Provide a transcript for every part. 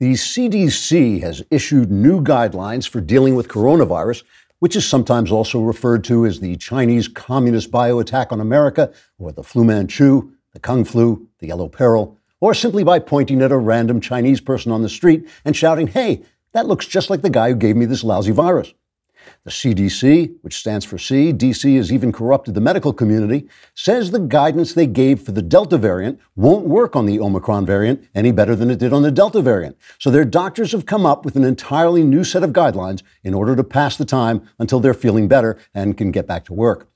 The CDC has issued new guidelines for dealing with coronavirus, which is sometimes also referred to as the Chinese Communist bio attack on America, or the Flu Manchu, the Kung Flu, the Yellow Peril, or simply by pointing at a random Chinese person on the street and shouting, Hey, that looks just like the guy who gave me this lousy virus. The CDC, which stands for C, DC has even corrupted the medical community, says the guidance they gave for the Delta variant won't work on the Omicron variant any better than it did on the Delta variant. So their doctors have come up with an entirely new set of guidelines in order to pass the time until they're feeling better and can get back to work.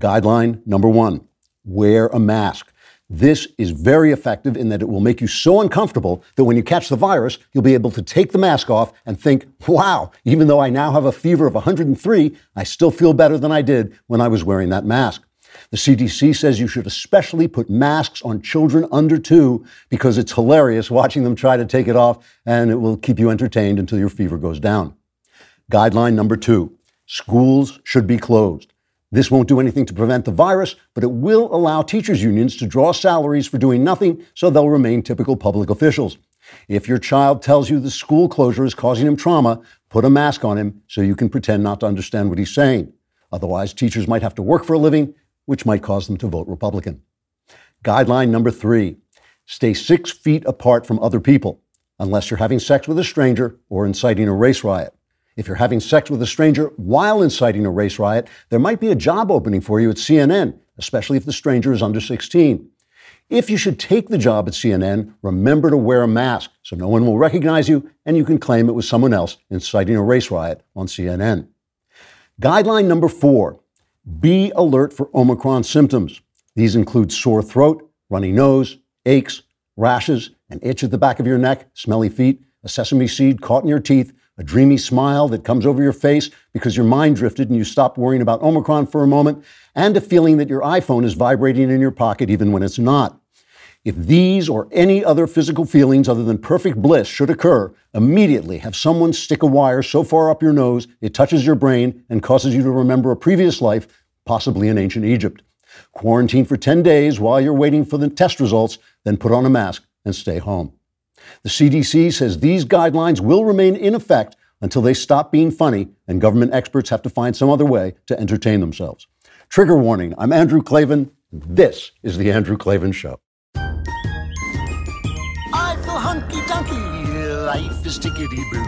Guideline number one wear a mask. This is very effective in that it will make you so uncomfortable that when you catch the virus, you'll be able to take the mask off and think, wow, even though I now have a fever of 103, I still feel better than I did when I was wearing that mask. The CDC says you should especially put masks on children under two because it's hilarious watching them try to take it off and it will keep you entertained until your fever goes down. Guideline number two schools should be closed. This won't do anything to prevent the virus, but it will allow teachers' unions to draw salaries for doing nothing, so they'll remain typical public officials. If your child tells you the school closure is causing him trauma, put a mask on him so you can pretend not to understand what he's saying. Otherwise, teachers might have to work for a living, which might cause them to vote Republican. Guideline number three stay six feet apart from other people, unless you're having sex with a stranger or inciting a race riot. If you're having sex with a stranger while inciting a race riot, there might be a job opening for you at CNN, especially if the stranger is under 16. If you should take the job at CNN, remember to wear a mask so no one will recognize you and you can claim it was someone else inciting a race riot on CNN. Guideline number four be alert for Omicron symptoms. These include sore throat, runny nose, aches, rashes, an itch at the back of your neck, smelly feet, a sesame seed caught in your teeth, a dreamy smile that comes over your face because your mind drifted and you stopped worrying about Omicron for a moment, and a feeling that your iPhone is vibrating in your pocket even when it's not. If these or any other physical feelings other than perfect bliss should occur, immediately have someone stick a wire so far up your nose it touches your brain and causes you to remember a previous life, possibly in ancient Egypt. Quarantine for 10 days while you're waiting for the test results, then put on a mask and stay home. The CDC says these guidelines will remain in effect until they stop being funny and government experts have to find some other way to entertain themselves. Trigger warning I'm Andrew Klavan. This is The Andrew Klavan Show. I feel hunky dunky, life is tickety boo.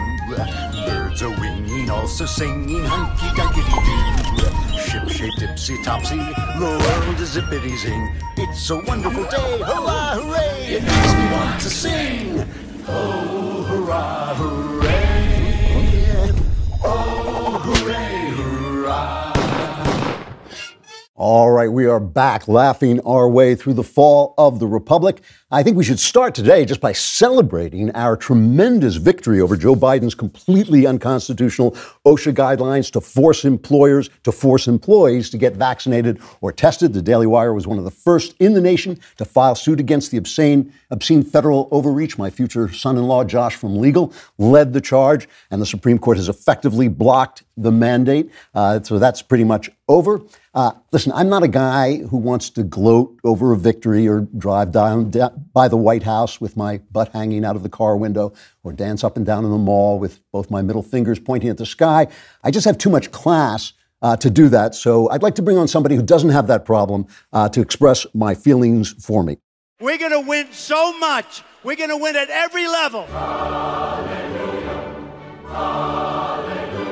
Birds are winging, also singing hunky dunky doo. Ship shaped tipsy topsy, the world is zippity zing. It's a wonderful day, hurrah, hooray! It makes me want to sing. Oh, hurrah, hooray! Oh, hooray, hurrah! All right, we are back laughing our way through the fall of the Republic. I think we should start today just by celebrating our tremendous victory over Joe Biden's completely unconstitutional OSHA guidelines to force employers to force employees to get vaccinated or tested. The Daily Wire was one of the first in the nation to file suit against the obscene, obscene federal overreach. My future son-in-law, Josh from Legal, led the charge, and the Supreme Court has effectively blocked the mandate. Uh, so that's pretty much over. Uh, listen, I'm not a guy who wants to gloat over a victory or drive down, by the White House with my butt hanging out of the car window or dance up and down in the mall with both my middle fingers pointing at the sky. I just have too much class uh, to do that. So I'd like to bring on somebody who doesn't have that problem uh, to express my feelings for me. We're going to win so much. We're going to win at every level.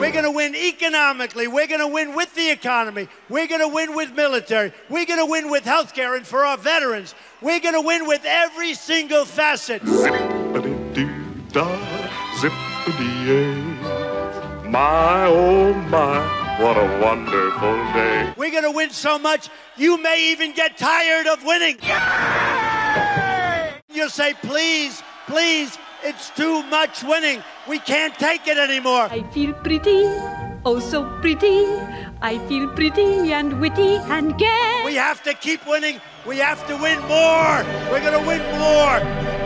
We're going to win economically. We're going to win with the economy. We're going to win with military. We're going to win with health care and for our veterans. We're going to win with every single facet. Zippity-doo-dah, zippity-yay. My, oh my, what a wonderful day. We're going to win so much, you may even get tired of winning. You'll say, please, please, it's too much winning. We can't take it anymore. I feel pretty, oh so pretty. I feel pretty and witty and gay. We have to keep winning. We have to win more. We're going to win more.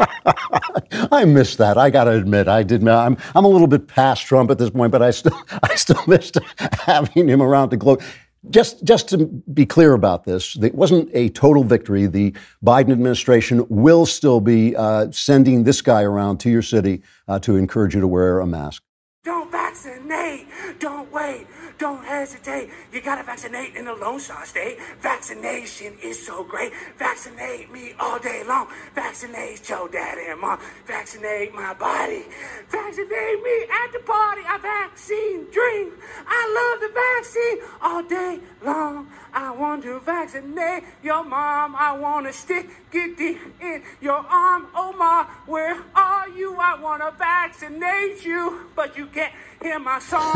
I missed that. I got to admit, I did. I'm I'm a little bit past Trump at this point, but I still I still missed having him around to gloat. Just, just to be clear about this, it wasn't a total victory. The Biden administration will still be uh, sending this guy around to your city uh, to encourage you to wear a mask. Don't vaccinate. Don't wait. Don't hesitate. You gotta vaccinate in the Lone Star State. Vaccination is so great. Vaccinate me all day long. Vaccinate your daddy and mom. Vaccinate my body. Vaccinate me at the party. I vaccine dream. I love the vaccine all day long. I want to vaccinate your mom. I want to stick it deep in your arm. Oh my, where are you? I want to vaccinate you, but you can't hear my song.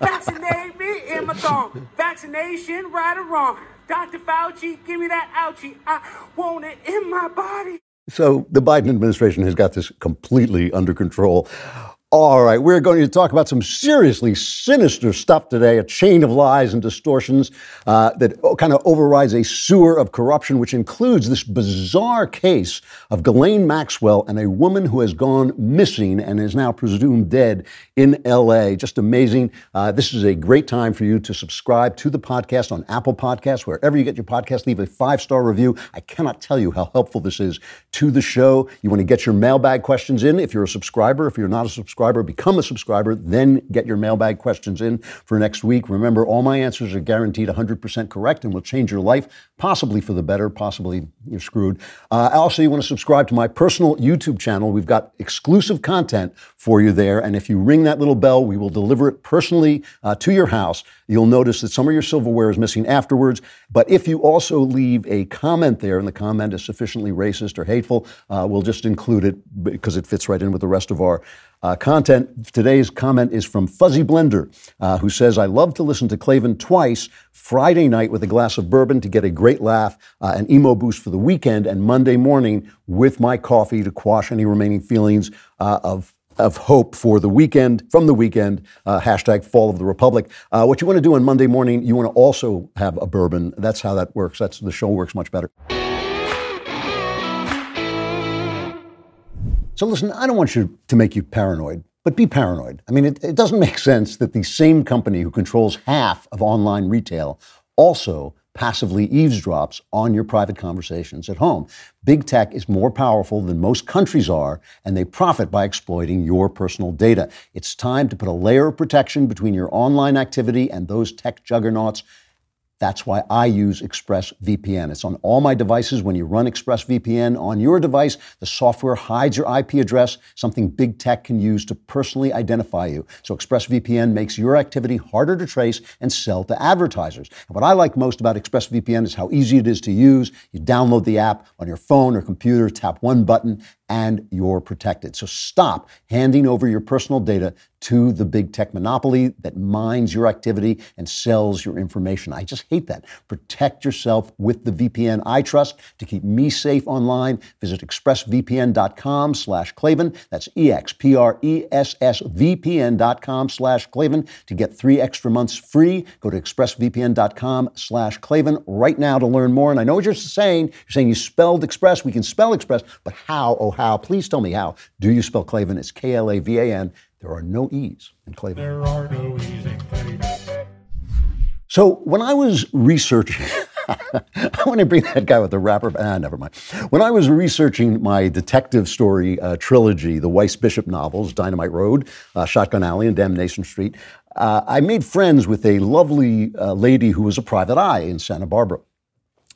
Vaccinate me in my thong. Vaccination, right or wrong. Dr. Fauci, give me that ouchie. I want it in my body. So the Biden administration has got this completely under control. All right, we're going to talk about some seriously sinister stuff today a chain of lies and distortions uh, that kind of overrides a sewer of corruption, which includes this bizarre case of Ghislaine Maxwell and a woman who has gone missing and is now presumed dead in LA. Just amazing. Uh, this is a great time for you to subscribe to the podcast on Apple Podcasts, wherever you get your podcast. Leave a five star review. I cannot tell you how helpful this is to the show. You want to get your mailbag questions in if you're a subscriber. If you're not a subscriber, subscriber, become a subscriber, then get your mailbag questions in for next week. Remember, all my answers are guaranteed 100% correct and will change your life, possibly for the better, possibly you're screwed. Uh, also, you want to subscribe to my personal YouTube channel. We've got exclusive content for you there. And if you ring that little bell, we will deliver it personally uh, to your house. You'll notice that some of your silverware is missing afterwards. But if you also leave a comment there and the comment is sufficiently racist or hateful, uh, we'll just include it because it fits right in with the rest of our uh, content. Today's comment is from Fuzzy Blender, uh, who says, I love to listen to Klavan twice Friday night with a glass of bourbon to get a great laugh, uh, an emo boost for the weekend, and Monday morning with my coffee to quash any remaining feelings uh, of of hope for the weekend, from the weekend, uh, hashtag fall of the republic. Uh, what you want to do on Monday morning, you want to also have a bourbon. That's how that works. That's the show works much better. So listen, I don't want you to make you paranoid, but be paranoid. I mean, it, it doesn't make sense that the same company who controls half of online retail also passively eavesdrops on your private conversations at home. Big tech is more powerful than most countries are, and they profit by exploiting your personal data. It's time to put a layer of protection between your online activity and those tech juggernauts that's why I use ExpressVPN. It's on all my devices. When you run ExpressVPN on your device, the software hides your IP address, something big tech can use to personally identify you. So ExpressVPN makes your activity harder to trace and sell to advertisers. And what I like most about ExpressVPN is how easy it is to use. You download the app on your phone or computer, tap one button, and you're protected. So stop handing over your personal data to the big tech monopoly that mines your activity and sells your information. I just hate that. Protect yourself with the VPN I trust to keep me safe online. Visit expressvpn.com slash Klavan. That's E-X-P-R-E-S-S-V-P-N.com slash Klavan to get three extra months free. Go to expressvpn.com slash Klavan right now to learn more. And I know what you're saying. You're saying you spelled Express. We can spell Express, but how, oh how? Please tell me how. Do you spell Klavan? It's K-L-A-V-A-N. There are no E's in Klavan. There are no E's in Klavan. So when I was researching, I want to bring that guy with the rapper. Ah, never mind. When I was researching my detective story uh, trilogy, the Weiss Bishop novels, Dynamite Road, uh, Shotgun Alley, and Damnation Street, uh, I made friends with a lovely uh, lady who was a private eye in Santa Barbara.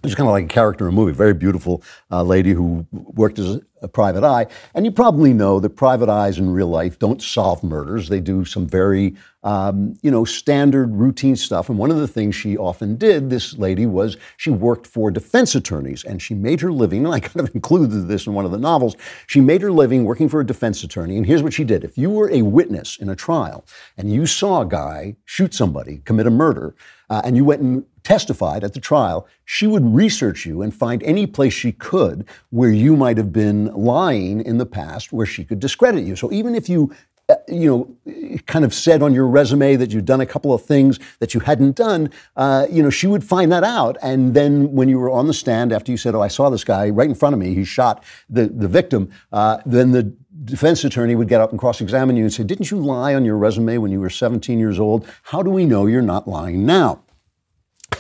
She's kind of like a character in a movie, very beautiful uh, lady who worked as a, private eye. And you probably know that private eyes in real life don't solve murders. They do some very, um, you know, standard routine stuff. And one of the things she often did, this lady, was she worked for defense attorneys and she made her living, and I kind of included this in one of the novels. She made her living working for a defense attorney. And here's what she did. If you were a witness in a trial and you saw a guy shoot somebody, commit a murder, uh, and you went and testified at the trial, she would research you and find any place she could where you might have been lying in the past where she could discredit you. So even if you uh, you know, kind of said on your resume that you'd done a couple of things that you hadn't done, uh, you know, she would find that out. And then when you were on the stand after you said, "Oh, I saw this guy right in front of me. He shot the the victim," uh, then the defense attorney would get up and cross examine you and say, Didn't you lie on your resume when you were 17 years old? How do we know you're not lying now?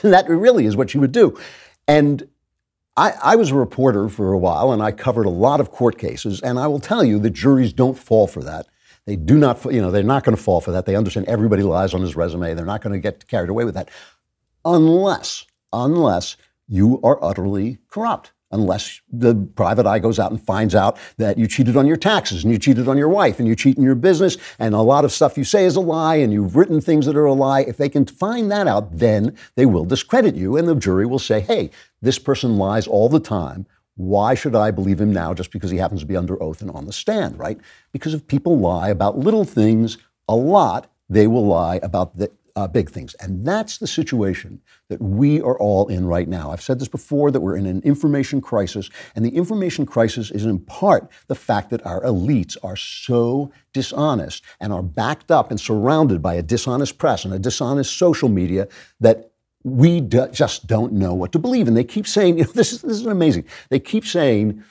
And that really is what she would do. And I, I, was a reporter for a while and I covered a lot of court cases. And I will tell you that juries don't fall for that. They do not, you know, they're not going to fall for that. They understand everybody lies on his resume. They're not going to get carried away with that unless, unless you are utterly corrupt unless the private eye goes out and finds out that you cheated on your taxes and you cheated on your wife and you cheat in your business and a lot of stuff you say is a lie and you've written things that are a lie. If they can find that out, then they will discredit you and the jury will say, hey, this person lies all the time. Why should I believe him now just because he happens to be under oath and on the stand, right? Because if people lie about little things a lot, they will lie about the uh, big things. And that's the situation that we are all in right now. I've said this before that we're in an information crisis, and the information crisis is in part the fact that our elites are so dishonest and are backed up and surrounded by a dishonest press and a dishonest social media that we just don't know what to believe. And they keep saying, you know, this is, this is amazing. They keep saying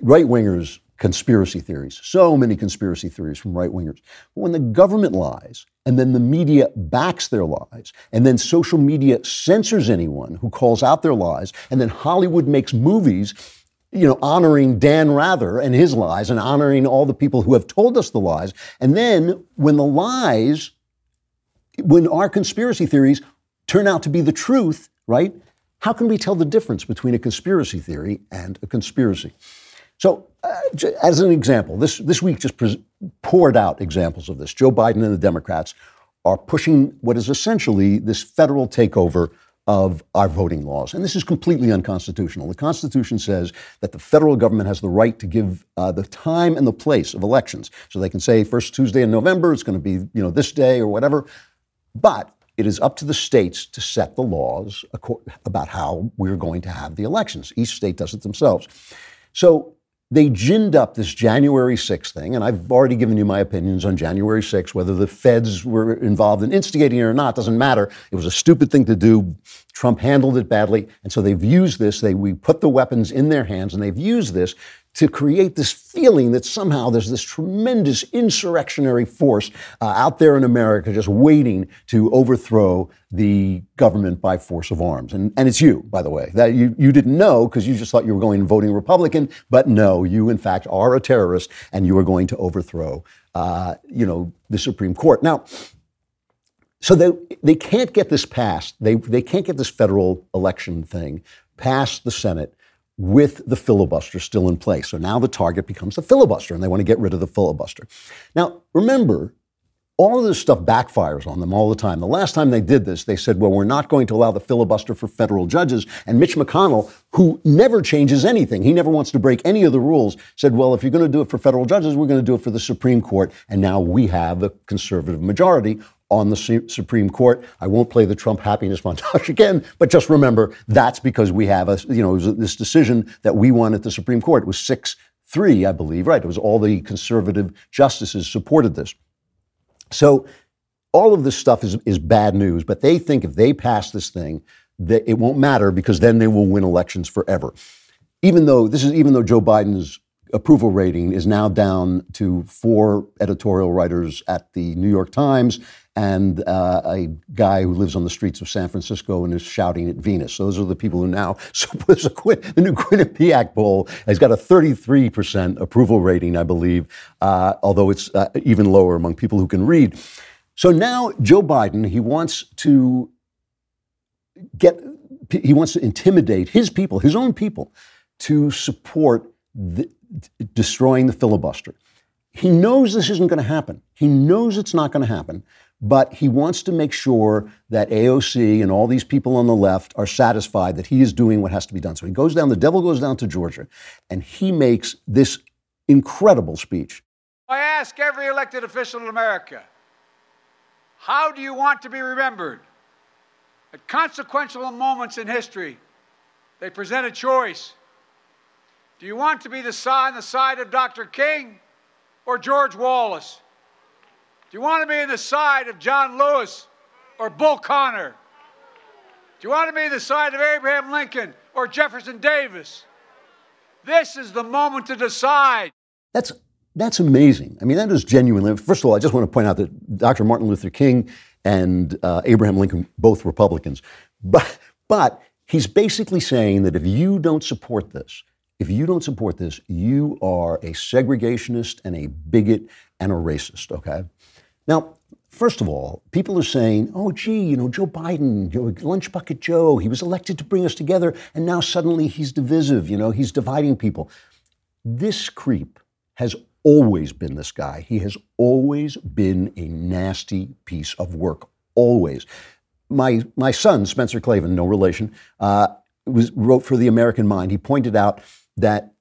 right wingers conspiracy theories, so many conspiracy theories from right wingers. When the government lies and then the media backs their lies and then social media censors anyone who calls out their lies and then Hollywood makes movies you know, honoring Dan Rather and his lies and honoring all the people who have told us the lies. And then when the lies, when our conspiracy theories turn out to be the truth, right? How can we tell the difference between a conspiracy theory and a conspiracy? So, uh, as an example, this, this week just poured out examples of this. Joe Biden and the Democrats are pushing what is essentially this federal takeover of our voting laws. And this is completely unconstitutional. The Constitution says that the federal government has the right to give uh, the time and the place of elections. So they can say first Tuesday in November, it's going to be, you know, this day or whatever. But it is up to the states to set the laws about how we're going to have the elections. Each state does it themselves. So they ginned up this January 6th thing, and I've already given you my opinions on January 6th, whether the feds were involved in instigating it or not, doesn't matter. It was a stupid thing to do. Trump handled it badly, and so they've used this. They, we put the weapons in their hands, and they've used this to create this feeling that somehow there's this tremendous insurrectionary force uh, out there in America just waiting to overthrow the government by force of arms. And, and it's you, by the way. That you, you didn't know because you just thought you were going voting Republican, but no, you in fact are a terrorist and you are going to overthrow, uh, you know, the Supreme Court. Now, so they, they can't get this passed. They, they can't get this federal election thing past the Senate with the filibuster still in place. So now the target becomes the filibuster, and they want to get rid of the filibuster. Now, remember, all of this stuff backfires on them all the time. The last time they did this, they said, well, we're not going to allow the filibuster for federal judges. And Mitch McConnell, who never changes anything, he never wants to break any of the rules, said, well, if you're going to do it for federal judges, we're going to do it for the Supreme Court. And now we have a conservative majority on the Supreme Court. I won't play the Trump happiness montage again, but just remember that's because we have a, you know, this decision that we won at the Supreme Court. It was 6 3, I believe, right? It was all the conservative justices supported this. So all of this stuff is, is bad news, but they think if they pass this thing, that it won't matter because then they will win elections forever. Even though this is even though Joe Biden's approval rating is now down to four editorial writers at the New York Times and uh, a guy who lives on the streets of San Francisco and is shouting at Venus. Those are the people who now support the new Quinnipiac poll has got a 33% approval rating, I believe, uh, although it's uh, even lower among people who can read. So now Joe Biden, he wants to get, he wants to intimidate his people, his own people, to support the, destroying the filibuster. He knows this isn't going to happen. He knows it's not going to happen, but he wants to make sure that AOC and all these people on the left are satisfied that he is doing what has to be done. So he goes down, the devil goes down to Georgia, and he makes this incredible speech. I ask every elected official in America how do you want to be remembered? At consequential moments in history, they present a choice. Do you want to be the side, on the side of Dr. King? or George Wallace? Do you want to be on the side of John Lewis or Bull Connor? Do you want to be on the side of Abraham Lincoln or Jefferson Davis? This is the moment to decide. That's That's amazing. I mean, that is genuinely. First of all, I just want to point out that Dr. Martin Luther King and uh, Abraham Lincoln, both Republicans, but but he's basically saying that if you don't support this, if you don't support this, you are a segregationist and a bigot and a racist. Okay. Now, first of all, people are saying, "Oh, gee, you know, Joe Biden, you lunch bucket Joe, he was elected to bring us together, and now suddenly he's divisive. You know, he's dividing people." This creep has always been this guy. He has always been a nasty piece of work. Always. My my son Spencer Klavan, no relation, uh, was wrote for the American Mind. He pointed out that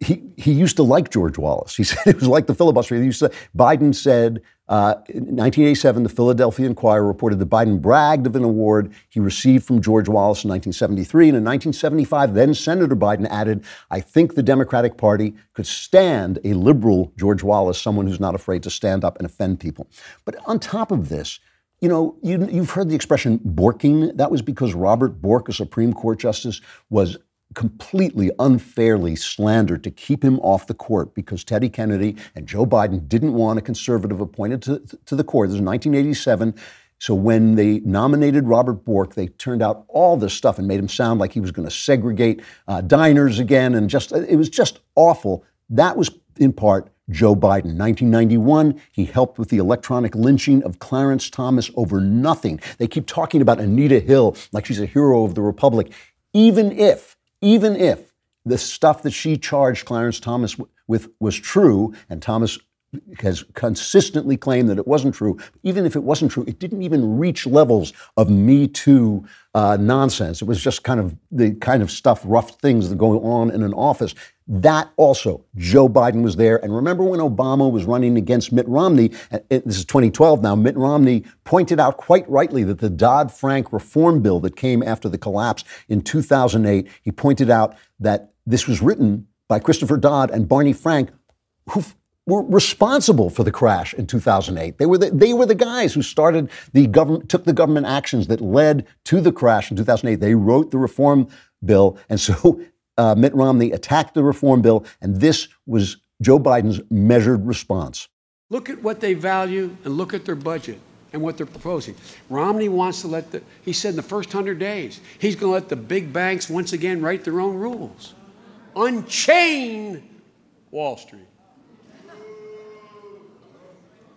he he used to like George Wallace. He said it was like the filibuster. He used to, Biden said uh, in 1987, the Philadelphia Inquirer reported that Biden bragged of an award he received from George Wallace in 1973, and in 1975, then Senator Biden added, "I think the Democratic Party could stand a liberal George Wallace, someone who's not afraid to stand up and offend people." But on top of this. You know, you, have heard the expression borking. That was because Robert Bork, a Supreme Court justice, was completely unfairly slandered to keep him off the court because Teddy Kennedy and Joe Biden didn't want a conservative appointed to, to the court. This was 1987. So when they nominated Robert Bork, they turned out all this stuff and made him sound like he was going to segregate uh, diners again, and just it was just awful. That was in part Joe Biden. 1991, he helped with the electronic lynching of Clarence Thomas over nothing. They keep talking about Anita Hill like she's a hero of the Republic, even if even if the stuff that she charged Clarence Thomas with was true, and Thomas has consistently claimed that it wasn't true. Even if it wasn't true, it didn't even reach levels of Me Too uh, nonsense. It was just kind of the kind of stuff, rough things that go on in an office. That also, Joe Biden was there. And remember when Obama was running against Mitt Romney? This is 2012 now. Mitt Romney pointed out quite rightly that the Dodd Frank reform bill that came after the collapse in 2008, he pointed out that this was written by Christopher Dodd and Barney Frank, who were responsible for the crash in 2008. They were the, they were the guys who started the government, took the government actions that led to the crash in 2008. They wrote the reform bill. And so uh, Mitt Romney attacked the reform bill. And this was Joe Biden's measured response. Look at what they value and look at their budget and what they're proposing. Romney wants to let the, he said in the first 100 days, he's going to let the big banks once again write their own rules. Unchain Wall Street.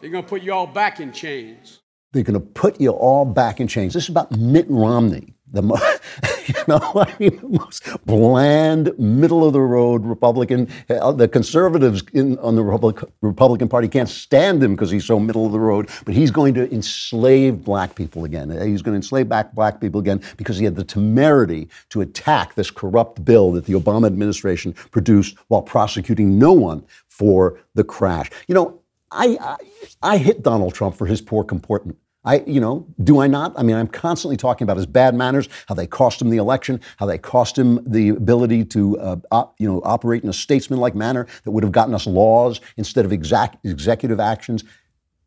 They're going to put you all back in chains. They're going to put you all back in chains. This is about Mitt Romney, the you know, I mean, the most bland, middle of the road Republican. Uh, the conservatives in, on the Republic, Republican Party can't stand him because he's so middle of the road. But he's going to enslave black people again. He's going to enslave back black people again because he had the temerity to attack this corrupt bill that the Obama administration produced while prosecuting no one for the crash. You know, I, I, hit Donald Trump for his poor comportment. I, you know, do I not? I mean, I'm constantly talking about his bad manners, how they cost him the election, how they cost him the ability to, uh, op, you know, operate in a statesmanlike manner that would have gotten us laws instead of exact, executive actions.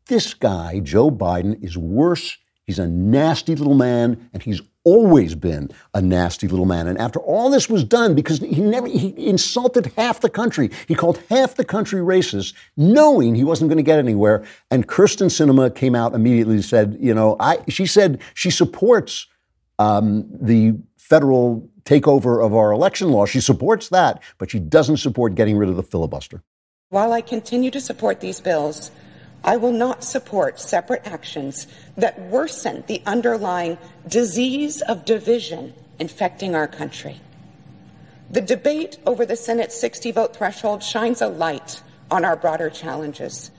This guy, Joe Biden, is worse. He's a nasty little man, and he's always been a nasty little man. And after all this was done, because he never he insulted half the country, he called half the country racist, knowing he wasn't going to get anywhere. And Kyrsten Sinema came out immediately and said, you know, I she said she supports um, the federal takeover of our election law. She supports that, but she doesn't support getting rid of the filibuster. While I continue to support these bills, I will not support separate actions that worsen the underlying disease of division infecting our country. The debate over the Senate's 60 vote threshold shines a light on our broader challenges.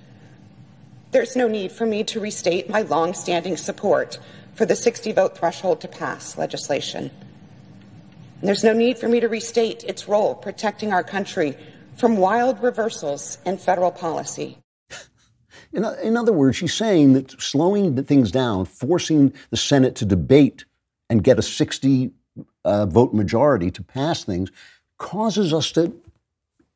There's no need for me to restate my long-standing support for the 60 vote threshold to pass legislation. And there's no need for me to restate its role protecting our country from wild reversals in federal policy. In, in other words, she's saying that slowing things down, forcing the Senate to debate and get a 60 uh, vote majority to pass things, causes us to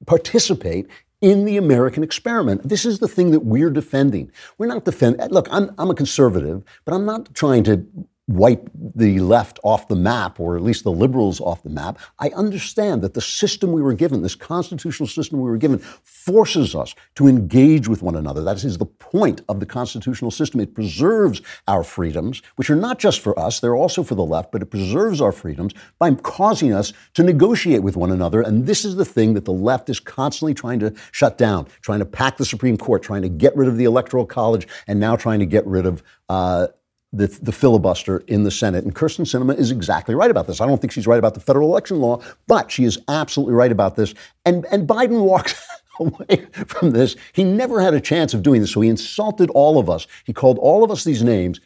participate in the American experiment. This is the thing that we're defending. We're not defending, look, I'm, I'm a conservative, but I'm not trying to wipe the left off the map, or at least the liberals off the map. I understand that the system we were given, this constitutional system we were given, forces us to engage with one another. That is the point of the constitutional system. It preserves our freedoms, which are not just for us, they're also for the left, but it preserves our freedoms by causing us to negotiate with one another. And this is the thing that the left is constantly trying to shut down, trying to pack the Supreme Court, trying to get rid of the Electoral College, and now trying to get rid of. Uh, the, the, filibuster in the Senate. And Kyrsten Sinema is exactly right about this. I don't think she's right about the federal election law, but she is absolutely right about this. And, and Biden walks away from this. He never had a chance of doing this, so he insulted all of us. He called all of us these names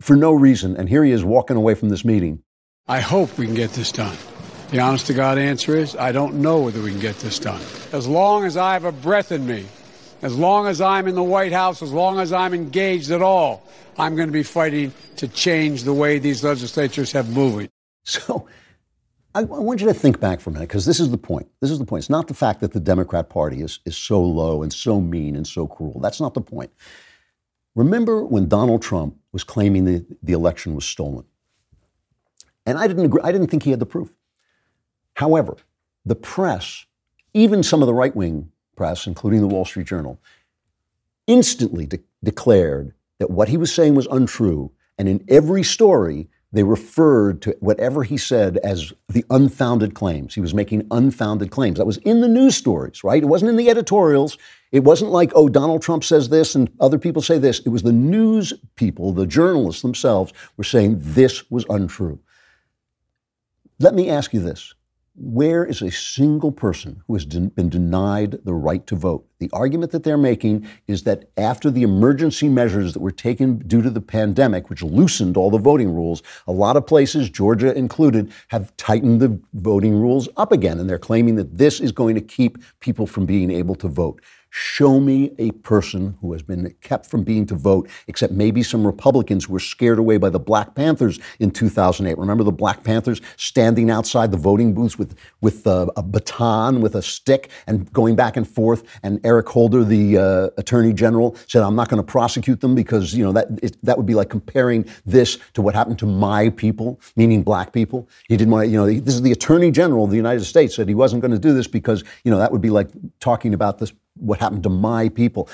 for no reason. And here he is walking away from this meeting. I hope we can get this done. The honest to God answer is I don't know whether we can get this done. As long as I have a breath in me, as long as I'm in the White House, as long as I'm engaged at all, I'm going to be fighting to change the way these legislatures have moving. So I, I want you to think back for a minute because this is the point. This is the point. It's not the fact that the Democrat Party is, is so low and so mean and so cruel. That's not the point. Remember when Donald Trump was claiming the, the election was stolen? And I didn't agree, I didn't think he had the proof. However, the press, even some of the right wing press, including the Wall Street Journal, instantly de- declared that what he was saying was untrue. And in every story, they referred to whatever he said as the unfounded claims. He was making unfounded claims. That was in the news stories, right? It wasn't in the editorials. It wasn't like, oh, Donald Trump says this and other people say this. It was the news people, the journalists themselves, were saying this was untrue. Let me ask you this where is a single person who has been denied the right to vote? The argument that they're making is that after the emergency measures that were taken due to the pandemic, which loosened all the voting rules, a lot of places, Georgia included, have tightened the voting rules up again. And they're claiming that this is going to keep people from being able to vote. Show me a person who has been kept from being to vote, except maybe some Republicans who were scared away by the Black Panthers in 2008. Remember the Black Panthers standing outside the voting booths with, with a, a baton, with a stick, and going back and forth. And Eric Holder, the uh, Attorney General, said, "I'm not going to prosecute them because you know that it, that would be like comparing this to what happened to my people, meaning Black people." He didn't want to, you know, this is the Attorney General of the United States said he wasn't going to do this because you know that would be like talking about this what happened to my people.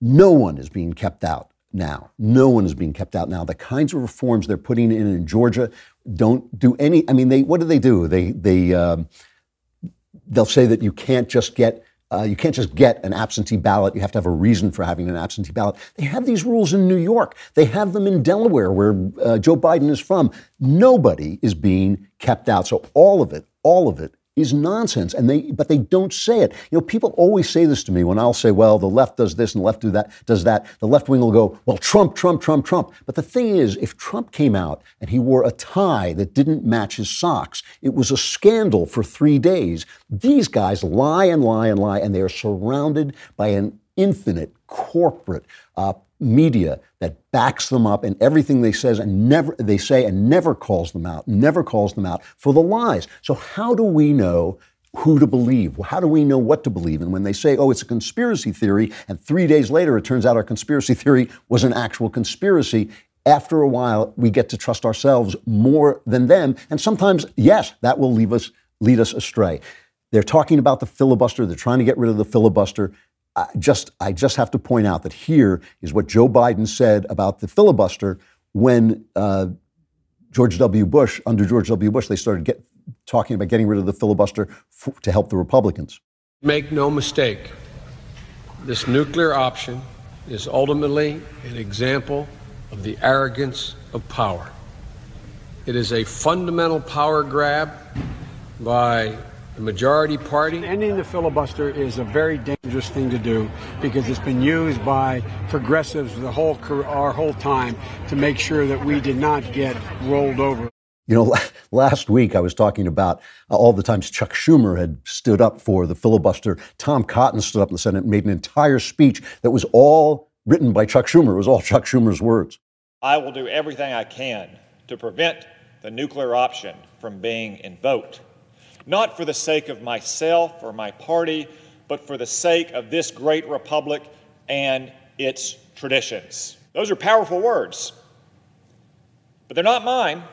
No one is being kept out now. No one is being kept out now. The kinds of reforms they're putting in in Georgia don't do any. I mean, they what do they do? They they um, they'll say that you can't just get. Uh, you can't just get an absentee ballot. You have to have a reason for having an absentee ballot. They have these rules in New York. They have them in Delaware, where uh, Joe Biden is from. Nobody is being kept out. So all of it, all of it is nonsense. And they, but they don't say it. You know, people always say this to me when I'll say, well, the left does this and the left do that, does that. The left wing will go, well, Trump, Trump, Trump, Trump. But the thing is, if Trump came out and he wore a tie that didn't match his socks, it was a scandal for three days. These guys lie and lie and lie, and they are surrounded by an infinite corporate uh, media that backs them up in everything they says and never they say and never calls them out, never calls them out for the lies. So how do we know who to believe? How do we know what to believe? And when they say, oh, it's a conspiracy theory, and three days later it turns out our conspiracy theory was an actual conspiracy, after a while we get to trust ourselves more than them. And sometimes, yes, that will leave us lead us astray. They're talking about the filibuster, they're trying to get rid of the filibuster. I just, I just have to point out that here is what Joe Biden said about the filibuster when uh, George W. Bush, under George W. Bush, they started get, talking about getting rid of the filibuster to help the Republicans. Make no mistake, this nuclear option is ultimately an example of the arrogance of power. It is a fundamental power grab by the majority party. Ending the filibuster is a very dangerous thing to do because it's been used by progressives the whole our whole time to make sure that we did not get rolled over. You know, last week I was talking about uh, all the times Chuck Schumer had stood up for the filibuster. Tom Cotton stood up in the Senate and made an entire speech that was all written by Chuck Schumer. It was all Chuck Schumer's words. I will do everything I can to prevent the nuclear option from being invoked not for the sake of myself or my party, but for the sake of this great republic and its traditions. Those are powerful words. But they're not mine.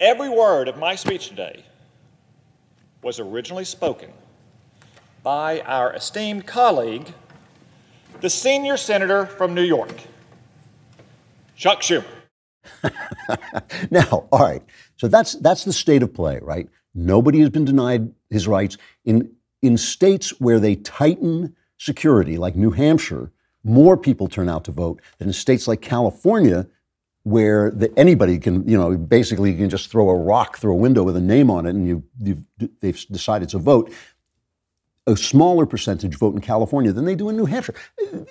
Every word of my speech today was originally spoken by our esteemed colleague, the senior senator from New York, Chuck Schumer. now, all right. So that's that's the state of play, right? Nobody has been denied his rights in in states where they tighten security, like New Hampshire. More people turn out to vote than in states like California, where the, anybody can, you know, basically you can just throw a rock through a window with a name on it, and you, they've decided to vote. A smaller percentage vote in California than they do in New Hampshire.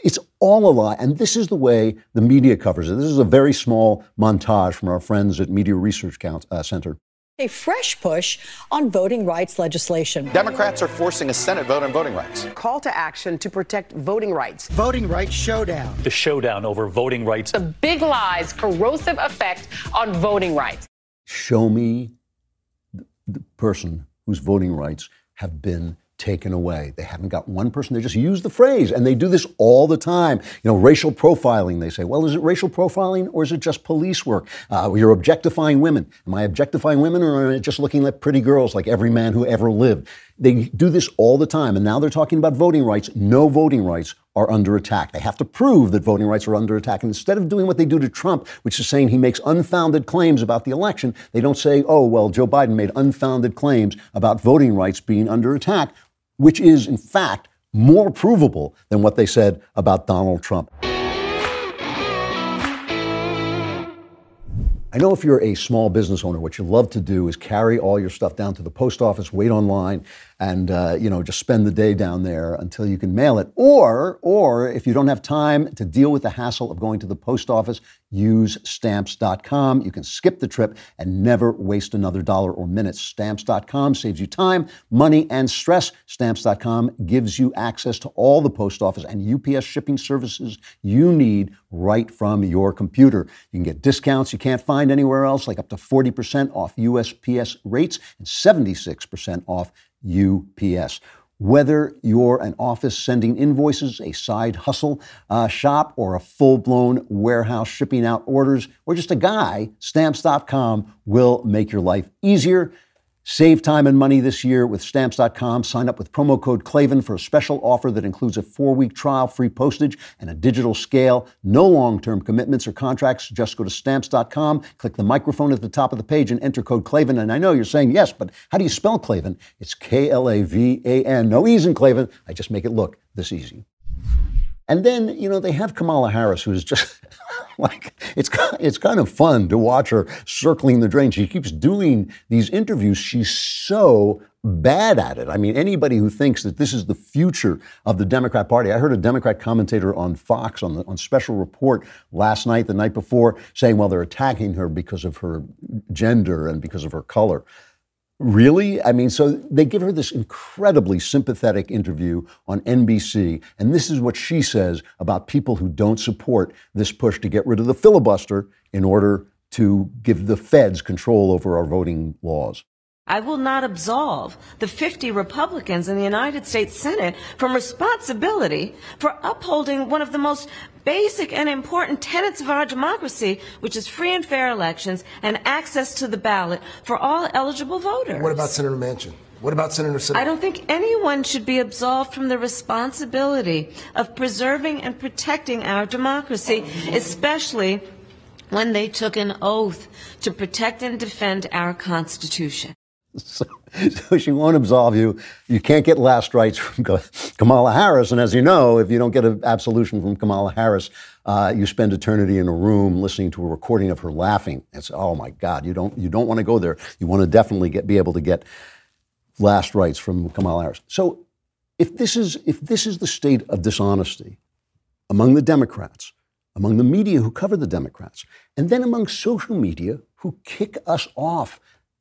It's all a lie, and this is the way the media covers it. This is a very small montage from our friends at Media Research uh, Center a fresh push on voting rights legislation. Democrats are forcing a Senate vote on voting rights. Call to action to protect voting rights. Voting rights showdown. The showdown over voting rights. The big lies, corrosive effect on voting rights. Show me the person whose voting rights have been taken away. They haven't got one person. They just use the phrase, and they do this all the time. You know, racial profiling. They say, well, is it racial profiling or is it just police work? Uh, you're objectifying women. Am I objectifying women or am I just looking at pretty girls like every man who ever lived? They do this all the time, and now they're talking about voting rights. No voting rights are under attack. They have to prove that voting rights are under attack. And instead of doing what they do to Trump, which is saying he makes unfounded claims about the election, they don't say, oh, well, Joe Biden made unfounded claims about voting rights being under attack which is, in fact, more provable than what they said about Donald Trump. I know if you're a small business owner, what you love to do is carry all your stuff down to the post office, wait online, and uh, you know just spend the day down there until you can mail it. Or, or if you don't have time to deal with the hassle of going to the post office, use stamps.com. You can skip the trip and never waste another dollar or minute. Stamps.com saves you time, money, and stress. Stamps.com gives you access to all the post office and UPS shipping services you need right from your computer. You can get discounts you can't find anywhere else, like up to 40% off USPS rates and 76% off UPS. Whether you're an office sending invoices, a side hustle uh, shop, or a full blown warehouse shipping out orders, or just a guy, stamps.com will make your life easier. Save time and money this year with stamps.com. Sign up with promo code Klavan for a special offer that includes a four week trial, free postage, and a digital scale. No long term commitments or contracts. Just go to stamps.com, click the microphone at the top of the page, and enter code Klavan. And I know you're saying yes, but how do you spell Klavan? It's K L A V A N. No E's in Klavan. I just make it look this easy. And then, you know, they have Kamala Harris, who's just like, it's, it's kind of fun to watch her circling the drain. She keeps doing these interviews. She's so bad at it. I mean, anybody who thinks that this is the future of the Democrat Party. I heard a Democrat commentator on Fox on the on special report last night, the night before, saying, well, they're attacking her because of her gender and because of her color. Really? I mean, so they give her this incredibly sympathetic interview on NBC, and this is what she says about people who don't support this push to get rid of the filibuster in order to give the feds control over our voting laws. I will not absolve the 50 Republicans in the United States Senate from responsibility for upholding one of the most basic and important tenets of our democracy, which is free and fair elections and access to the ballot for all eligible voters. What about Senator Manchin? What about Senator Sin- I don't think anyone should be absolved from the responsibility of preserving and protecting our democracy, especially when they took an oath to protect and defend our Constitution. So, so, she won't absolve you. You can't get last rites from Kamala Harris. And as you know, if you don't get an absolution from Kamala Harris, uh, you spend eternity in a room listening to a recording of her laughing. It's oh my God, you don't you don't want to go there. You want to definitely get be able to get last rites from Kamala Harris. So if this is if this is the state of dishonesty among the Democrats, among the media who cover the Democrats, and then among social media who kick us off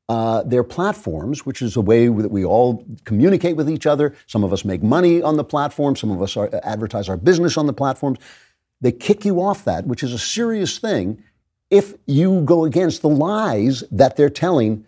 uh, their platforms, which is a way that we all communicate with each other. Some of us make money on the platform, some of us are, advertise our business on the platforms. They kick you off that, which is a serious thing if you go against the lies that they're telling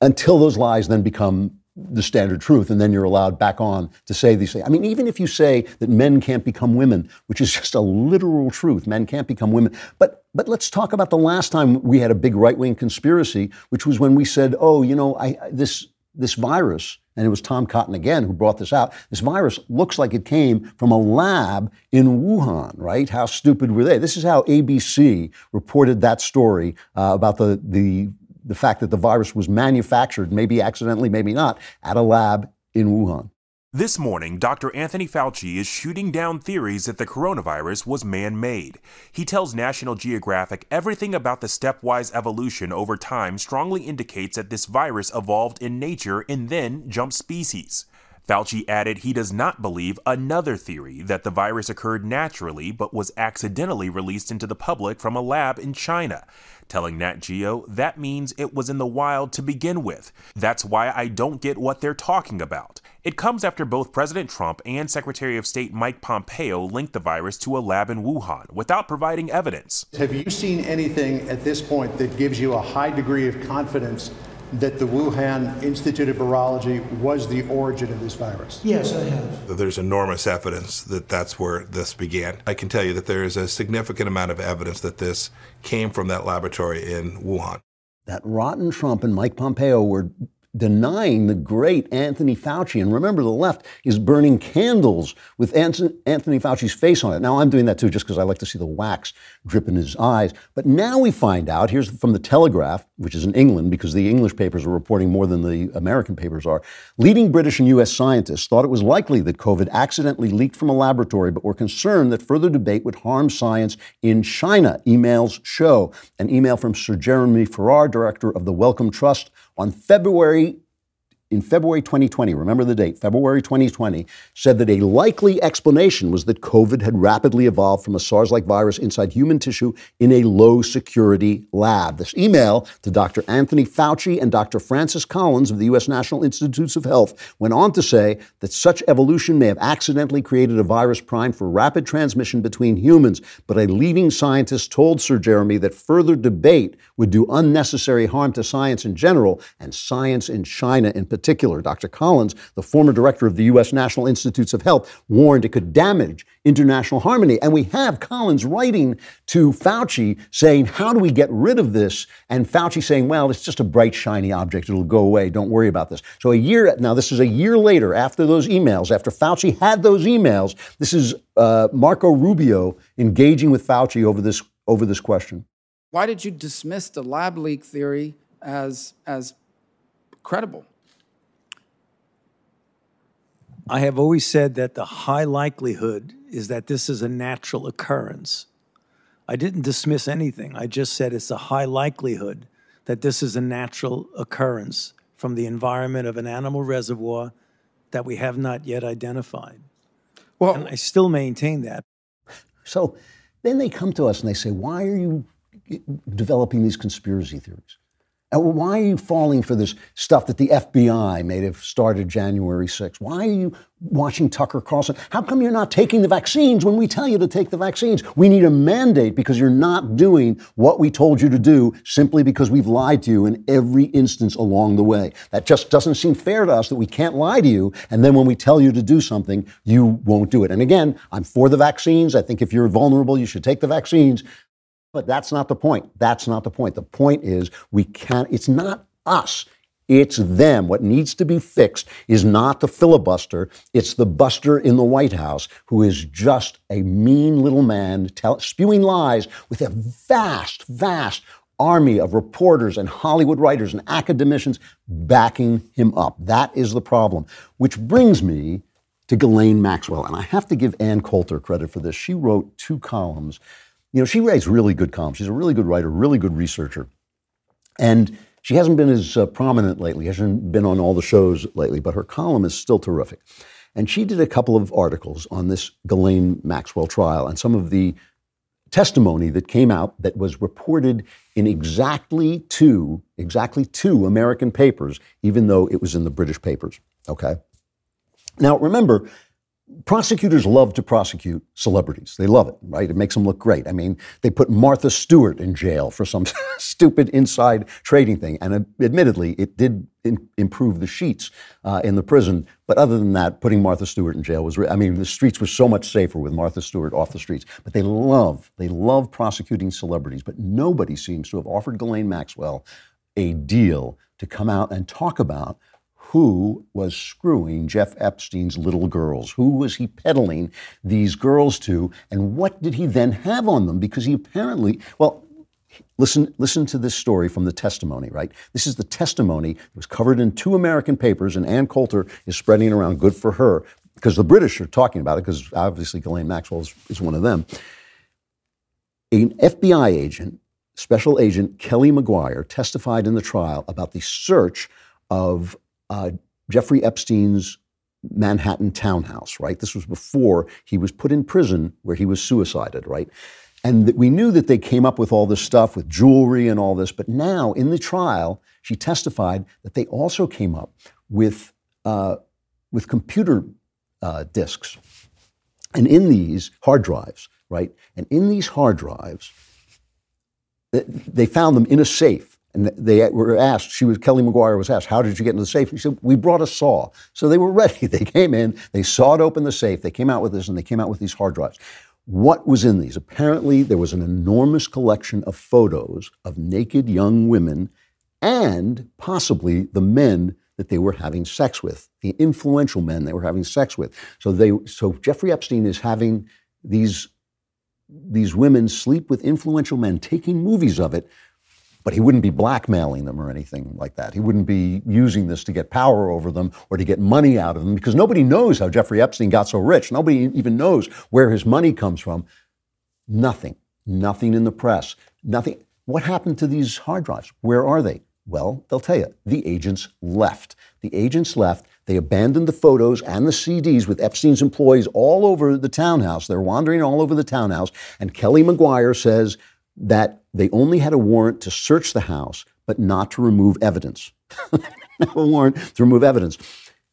until those lies then become the standard truth, and then you're allowed back on to say these things. I mean, even if you say that men can't become women, which is just a literal truth, men can't become women. But but let's talk about the last time we had a big right wing conspiracy, which was when we said, oh, you know, I, this this virus, and it was Tom Cotton again who brought this out. This virus looks like it came from a lab in Wuhan, right? How stupid were they? This is how ABC reported that story uh, about the the the fact that the virus was manufactured, maybe accidentally, maybe not, at a lab in Wuhan. This morning, Dr. Anthony Fauci is shooting down theories that the coronavirus was man made. He tells National Geographic everything about the stepwise evolution over time strongly indicates that this virus evolved in nature and then jumped species. Fauci added he does not believe another theory that the virus occurred naturally but was accidentally released into the public from a lab in China. Telling Nat Geo that means it was in the wild to begin with. That's why I don't get what they're talking about. It comes after both President Trump and Secretary of State Mike Pompeo linked the virus to a lab in Wuhan without providing evidence. Have you seen anything at this point that gives you a high degree of confidence that the Wuhan Institute of Virology was the origin of this virus? Yes, I have. There's enormous evidence that that's where this began. I can tell you that there is a significant amount of evidence that this came from that laboratory in Wuhan. That rotten Trump and Mike Pompeo were denying the great Anthony Fauci. And remember, the left is burning candles with Anthony Fauci's face on it. Now, I'm doing that too just because I like to see the wax drip in his eyes. But now we find out here's from the Telegraph, which is in England because the English papers are reporting more than the American papers are. Leading British and U.S. scientists thought it was likely that COVID accidentally leaked from a laboratory, but were concerned that further debate would harm science in China. Emails show. An email from Sir Jeremy Farrar, director of the Wellcome Trust, on February in February 2020, remember the date, February 2020, said that a likely explanation was that COVID had rapidly evolved from a SARS like virus inside human tissue in a low security lab. This email to Dr. Anthony Fauci and Dr. Francis Collins of the U.S. National Institutes of Health went on to say that such evolution may have accidentally created a virus primed for rapid transmission between humans, but a leading scientist told Sir Jeremy that further debate would do unnecessary harm to science in general and science in China in particular particular. Dr. Collins, the former director of the U.S. National Institutes of Health, warned it could damage international harmony. And we have Collins writing to Fauci saying, How do we get rid of this? And Fauci saying, Well, it's just a bright, shiny object. It'll go away. Don't worry about this. So a year, now this is a year later after those emails, after Fauci had those emails, this is uh, Marco Rubio engaging with Fauci over this, over this question. Why did you dismiss the lab leak theory as, as credible? I have always said that the high likelihood is that this is a natural occurrence. I didn't dismiss anything. I just said it's a high likelihood that this is a natural occurrence from the environment of an animal reservoir that we have not yet identified. Well, and I still maintain that. So then they come to us and they say, Why are you developing these conspiracy theories? Why are you falling for this stuff that the FBI may have started January 6th? Why are you watching Tucker Carlson? How come you're not taking the vaccines when we tell you to take the vaccines? We need a mandate because you're not doing what we told you to do simply because we've lied to you in every instance along the way. That just doesn't seem fair to us that we can't lie to you and then when we tell you to do something, you won't do it. And again, I'm for the vaccines. I think if you're vulnerable, you should take the vaccines. But that's not the point. That's not the point. The point is we can't, it's not us. It's them. What needs to be fixed is not the filibuster. It's the buster in the White House who is just a mean little man tell, spewing lies with a vast, vast army of reporters and Hollywood writers and academicians backing him up. That is the problem. Which brings me to Ghislaine Maxwell. And I have to give Ann Coulter credit for this. She wrote two columns you know, she writes really good columns. She's a really good writer, really good researcher. And she hasn't been as uh, prominent lately, hasn't been on all the shows lately, but her column is still terrific. And she did a couple of articles on this Ghislaine Maxwell trial and some of the testimony that came out that was reported in exactly two, exactly two American papers, even though it was in the British papers. Okay. Now remember, prosecutors love to prosecute celebrities. They love it, right? It makes them look great. I mean, they put Martha Stewart in jail for some stupid inside trading thing. And uh, admittedly, it did in, improve the sheets uh, in the prison. But other than that, putting Martha Stewart in jail was, re- I mean, the streets were so much safer with Martha Stewart off the streets. But they love, they love prosecuting celebrities. But nobody seems to have offered Ghislaine Maxwell a deal to come out and talk about who was screwing Jeff Epstein's little girls? Who was he peddling these girls to? And what did he then have on them? Because he apparently, well, listen, listen to this story from the testimony, right? This is the testimony. It was covered in two American papers, and Ann Coulter is spreading it around. Good for her, because the British are talking about it, because obviously Ghislaine Maxwell is, is one of them. An FBI agent, Special Agent Kelly McGuire, testified in the trial about the search of uh, Jeffrey Epstein's Manhattan townhouse, right? This was before he was put in prison where he was suicided, right? And we knew that they came up with all this stuff with jewelry and all this, but now in the trial, she testified that they also came up with, uh, with computer uh, disks. And in these hard drives, right? And in these hard drives, they found them in a safe and they were asked, she was, Kelly McGuire was asked, how did you get into the safe? She said, we brought a saw. So they were ready. They came in, they sawed open the safe, they came out with this, and they came out with these hard drives. What was in these? Apparently, there was an enormous collection of photos of naked young women and possibly the men that they were having sex with, the influential men they were having sex with. So they, so Jeffrey Epstein is having these, these women sleep with influential men, taking movies of it but he wouldn't be blackmailing them or anything like that. He wouldn't be using this to get power over them or to get money out of them because nobody knows how Jeffrey Epstein got so rich. Nobody even knows where his money comes from. Nothing. Nothing in the press. Nothing. What happened to these hard drives? Where are they? Well, they'll tell you. The agents left. The agents left. They abandoned the photos and the CDs with Epstein's employees all over the townhouse. They're wandering all over the townhouse. And Kelly McGuire says that they only had a warrant to search the house, but not to remove evidence. a warrant to remove evidence.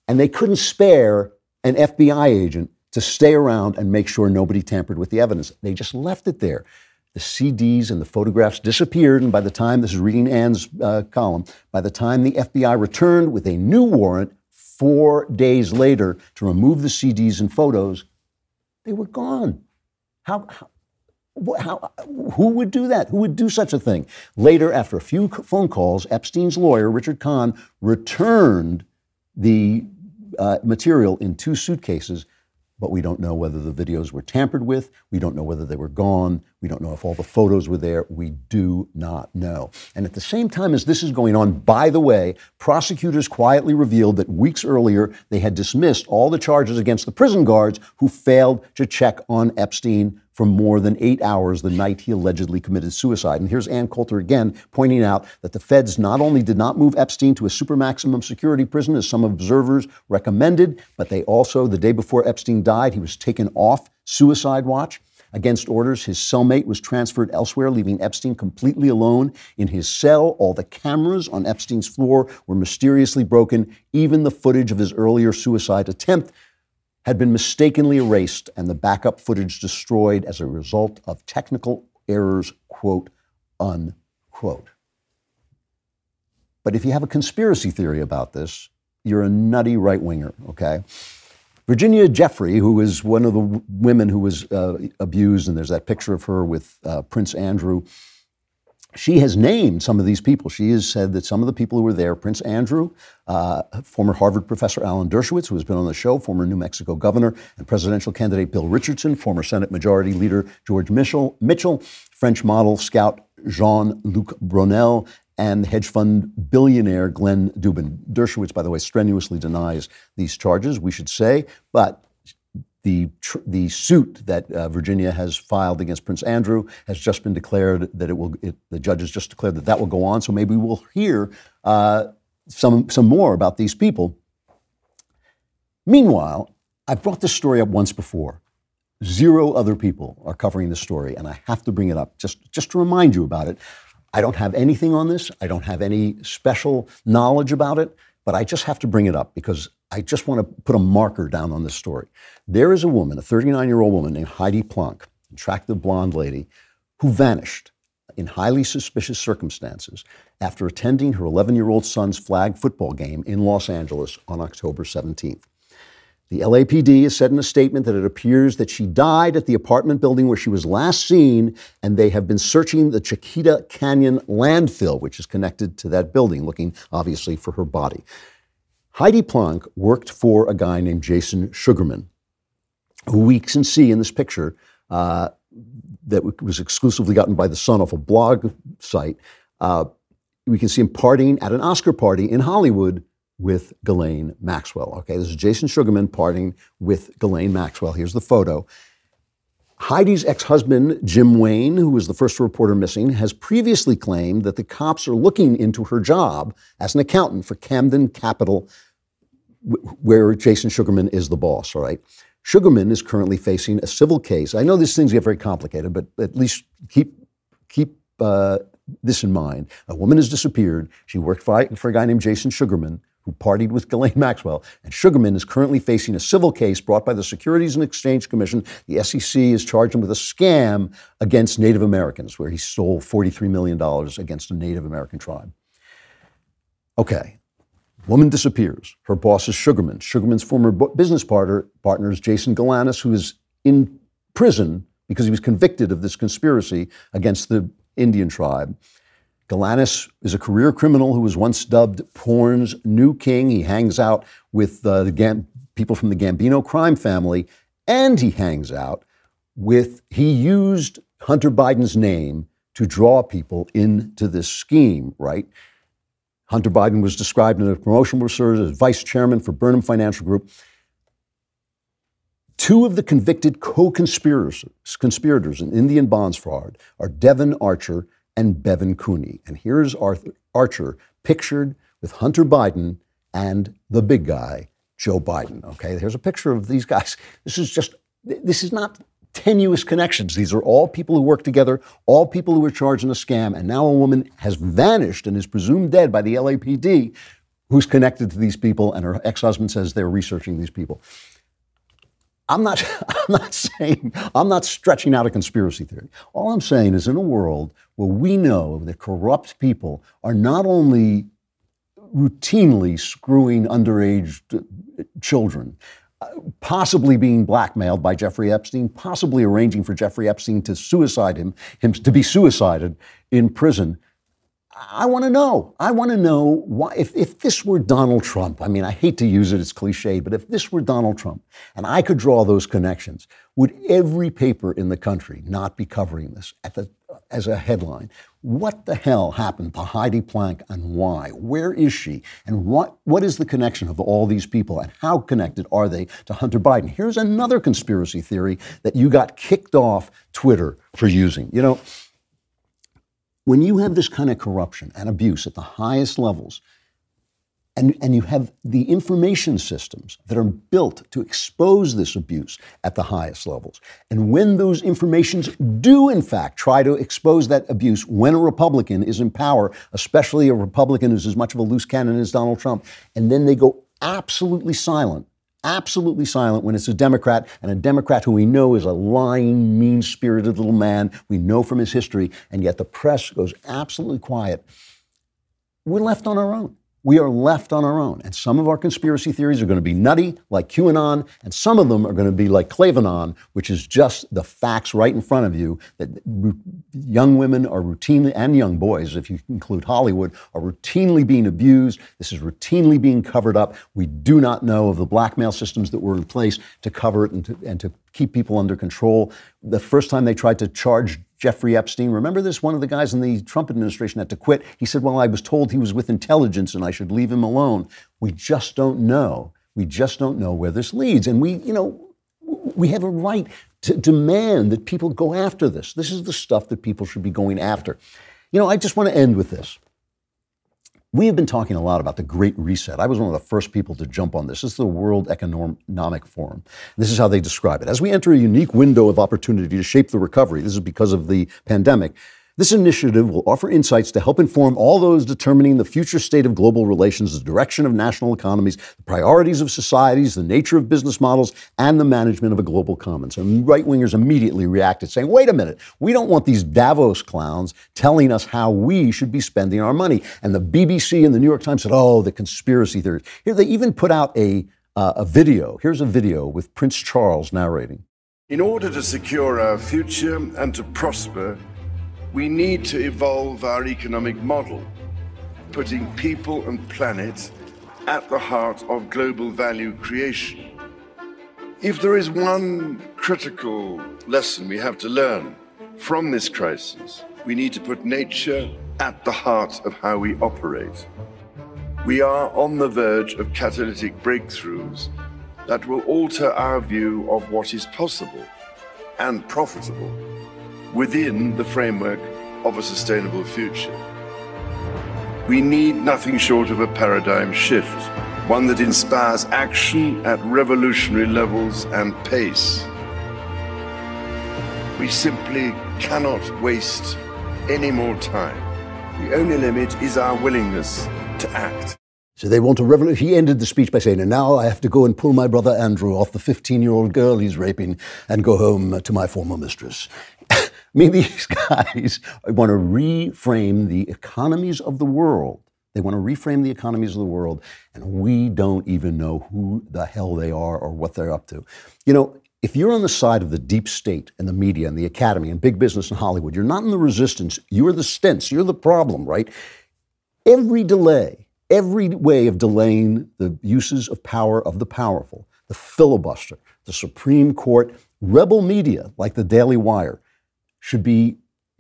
And they couldn't spare an FBI agent to stay around and make sure nobody tampered with the evidence. They just left it there. The CDs and the photographs disappeared, and by the time, this is reading Ann's uh, column, by the time the FBI returned with a new warrant four days later to remove the CDs and photos, they were gone. How, how, how, who would do that? Who would do such a thing? Later, after a few phone calls, Epstein's lawyer, Richard Kahn, returned the uh, material in two suitcases but we don't know whether the videos were tampered with. We don't know whether they were gone. We don't know if all the photos were there. We do not know. And at the same time as this is going on, by the way, prosecutors quietly revealed that weeks earlier they had dismissed all the charges against the prison guards who failed to check on Epstein for more than eight hours the night he allegedly committed suicide. And here's Ann Coulter again pointing out that the feds not only did not move Epstein to a super maximum security prison, as some observers recommended, but they also, the day before Epstein died, he was taken off suicide watch. Against orders, his cellmate was transferred elsewhere, leaving Epstein completely alone in his cell. All the cameras on Epstein's floor were mysteriously broken. Even the footage of his earlier suicide attempt had been mistakenly erased and the backup footage destroyed as a result of technical errors, quote, unquote. But if you have a conspiracy theory about this, you're a nutty right winger, okay? Virginia Giuffre, who is one of the women who was uh, abused, and there's that picture of her with uh, Prince Andrew she has named some of these people. She has said that some of the people who were there, Prince Andrew, uh, former Harvard professor Alan Dershowitz, who has been on the show, former New Mexico governor and presidential candidate Bill Richardson, former Senate Majority Leader George Mitchell, Mitchell French model scout Jean Luc Brunel, and hedge fund billionaire Glenn Dubin. Dershowitz, by the way, strenuously denies these charges, we should say, but the, tr- the suit that uh, Virginia has filed against Prince Andrew has just been declared that it will, it, the judge has just declared that that will go on. So maybe we'll hear uh, some, some more about these people. Meanwhile, I've brought this story up once before. Zero other people are covering this story, and I have to bring it up just, just to remind you about it. I don't have anything on this. I don't have any special knowledge about it. But I just have to bring it up because I just want to put a marker down on this story. There is a woman, a 39 year old woman named Heidi Planck, attractive blonde lady, who vanished in highly suspicious circumstances after attending her 11 year old son's flag football game in Los Angeles on October 17th. The LAPD has said in a statement that it appears that she died at the apartment building where she was last seen, and they have been searching the Chiquita Canyon landfill, which is connected to that building, looking obviously for her body. Heidi Planck worked for a guy named Jason Sugarman, who we can see in this picture uh, that was exclusively gotten by the Sun off a blog site. Uh, we can see him partying at an Oscar party in Hollywood with Ghislaine Maxwell. Okay, this is Jason Sugarman partying with Ghislaine Maxwell. Here's the photo. Heidi's ex husband, Jim Wayne, who was the first reporter missing, has previously claimed that the cops are looking into her job as an accountant for Camden Capital, where Jason Sugarman is the boss, all right? Sugarman is currently facing a civil case. I know these things get very complicated, but at least keep, keep uh, this in mind. A woman has disappeared. She worked for a guy named Jason Sugarman who partied with Ghislaine Maxwell. And Sugarman is currently facing a civil case brought by the Securities and Exchange Commission. The SEC has charged him with a scam against Native Americans, where he stole $43 million against a Native American tribe. Okay. Woman disappears. Her boss is Sugarman. Sugarman's former business partner, partner is Jason Galanis, who is in prison because he was convicted of this conspiracy against the Indian tribe. Galanis is a career criminal who was once dubbed porn's new king. He hangs out with uh, the Gam- people from the Gambino crime family, and he hangs out with, he used Hunter Biden's name to draw people into this scheme, right? Hunter Biden was described in a promotional research as vice chairman for Burnham Financial Group. Two of the convicted co conspirators in Indian bonds fraud are Devon Archer and Bevan Cooney. And here's Arthur Archer pictured with Hunter Biden and the big guy, Joe Biden. Okay, here's a picture of these guys. This is just, this is not tenuous connections. These are all people who work together, all people who were charged in a scam, and now a woman has vanished and is presumed dead by the LAPD who's connected to these people, and her ex husband says they're researching these people. I'm not, I'm not saying, I'm not stretching out a conspiracy theory. All I'm saying is in a world where we know that corrupt people are not only routinely screwing underage children, uh, possibly being blackmailed by Jeffrey Epstein, possibly arranging for Jeffrey Epstein to suicide him, him to be suicided in prison. I want to know. I want to know why, if, if this were Donald Trump, I mean, I hate to use it, it's cliche, but if this were Donald Trump and I could draw those connections, would every paper in the country not be covering this at the, as a headline? What the hell happened to Heidi Planck and why? Where is she? And what, what is the connection of all these people and how connected are they to Hunter Biden? Here's another conspiracy theory that you got kicked off Twitter for using. You know, when you have this kind of corruption and abuse at the highest levels, and, and you have the information systems that are built to expose this abuse at the highest levels. And when those informations do, in fact, try to expose that abuse when a Republican is in power, especially a Republican who's as much of a loose cannon as Donald Trump, and then they go absolutely silent absolutely silent when it's a Democrat, and a Democrat who we know is a lying, mean spirited little man. We know from his history, and yet the press goes absolutely quiet. We're left on our own we are left on our own. And some of our conspiracy theories are going to be nutty, like QAnon, and some of them are going to be like Klavanon, which is just the facts right in front of you that young women are routinely, and young boys, if you include Hollywood, are routinely being abused. This is routinely being covered up. We do not know of the blackmail systems that were in place to cover it and to, and to keep people under control. The first time they tried to charge Jeffrey Epstein. Remember this? One of the guys in the Trump administration had to quit. He said, Well, I was told he was with intelligence and I should leave him alone. We just don't know. We just don't know where this leads. And we, you know, we have a right to demand that people go after this. This is the stuff that people should be going after. You know, I just want to end with this. We have been talking a lot about the Great Reset. I was one of the first people to jump on this. This is the World Economic Forum. This is how they describe it. As we enter a unique window of opportunity to shape the recovery, this is because of the pandemic, This initiative will offer insights to help inform all those determining the future state of global relations, the direction of national economies, the priorities of societies, the nature of business models, and the management of a global commons. And right wingers immediately reacted, saying, wait a minute, we don't want these Davos clowns telling us how we should be spending our money. And the BBC and the New York Times said, oh, the conspiracy theories. Here, they even put out a, uh, a video. Here's a video with Prince Charles narrating. In order to secure our future and to prosper, we need to evolve our economic model, putting people and planet at the heart of global value creation. If there is one critical lesson we have to learn from this crisis, we need to put nature at the heart of how we operate. We are on the verge of catalytic breakthroughs that will alter our view of what is possible and profitable within the framework of a sustainable future. We need nothing short of a paradigm shift, one that inspires action at revolutionary levels and pace. We simply cannot waste any more time. The only limit is our willingness to act. So they want a revolution. He ended the speech by saying, and now I have to go and pull my brother Andrew off the 15 year old girl he's raping and go home to my former mistress. Mean, these guys want to reframe the economies of the world. They want to reframe the economies of the world, and we don't even know who the hell they are or what they're up to. You know, if you're on the side of the deep state and the media and the academy and big business in Hollywood, you're not in the resistance. You're the stents. You're the problem, right? Every delay, every way of delaying the uses of power of the powerful, the filibuster, the Supreme Court, rebel media like the Daily Wire, should be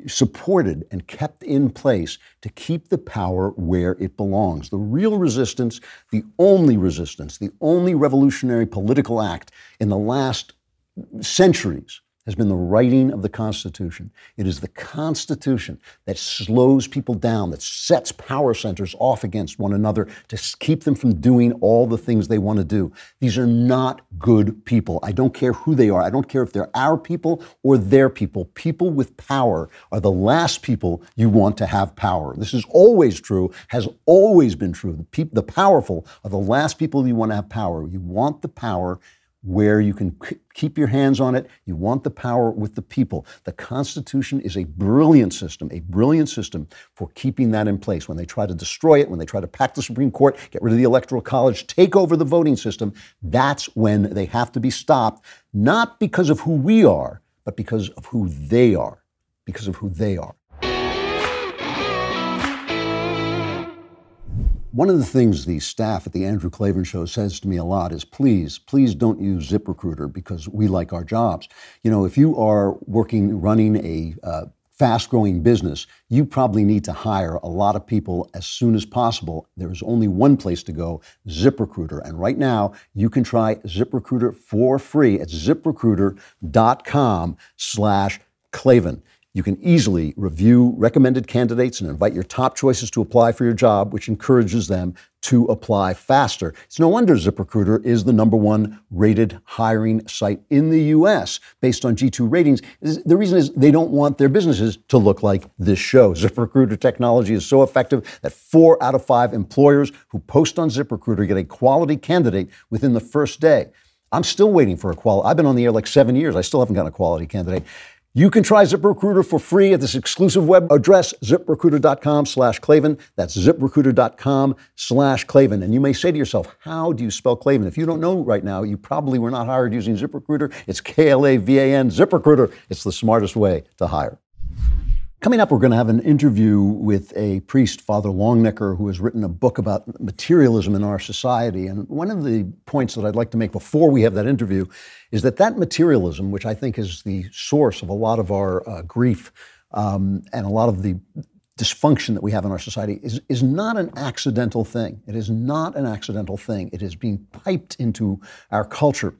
supported and kept in place to keep the power where it belongs. The real resistance, the only resistance, the only revolutionary political act in the last centuries has been the writing of the Constitution. It is the Constitution that slows people down, that sets power centers off against one another to keep them from doing all the things they want to do. These are not good people. I don't care who they are. I don't care if they're our people or their people. People with power are the last people you want to have power. This is always true, has always been true. The, pe- the powerful are the last people you want to have power. You want the power where you can keep your hands on it. You want the power with the people. The Constitution is a brilliant system, a brilliant system for keeping that in place. When they try to destroy it, when they try to pack the Supreme Court, get rid of the Electoral College, take over the voting system, that's when they have to be stopped, not because of who we are, but because of who they are. Because of who they are. One of the things the staff at the Andrew Klavan Show says to me a lot is please, please don't use ZipRecruiter because we like our jobs. You know, if you are working, running a uh, fast growing business, you probably need to hire a lot of people as soon as possible. There is only one place to go ZipRecruiter. And right now, you can try ZipRecruiter for free at ziprecruiter.com slash Klavan. You can easily review recommended candidates and invite your top choices to apply for your job, which encourages them to apply faster. It's no wonder ZipRecruiter is the number one rated hiring site in the US based on G2 ratings. The reason is they don't want their businesses to look like this show. ZipRecruiter technology is so effective that four out of five employers who post on ZipRecruiter get a quality candidate within the first day. I'm still waiting for a quality. I've been on the air like seven years. I still haven't gotten a quality candidate. You can try ZipRecruiter for free at this exclusive web address, ziprecruiter.com slash Klavan. That's ziprecruiter.com slash Klavan. And you may say to yourself, how do you spell Klavan? If you don't know right now, you probably were not hired using ZipRecruiter. It's K-L-A-V-A-N, ZipRecruiter. It's the smartest way to hire. Coming up, we're going to have an interview with a priest, Father Longnecker, who has written a book about materialism in our society. And one of the points that I'd like to make before we have that interview is that that materialism, which I think is the source of a lot of our uh, grief um, and a lot of the dysfunction that we have in our society, is, is not an accidental thing. It is not an accidental thing. It is being piped into our culture.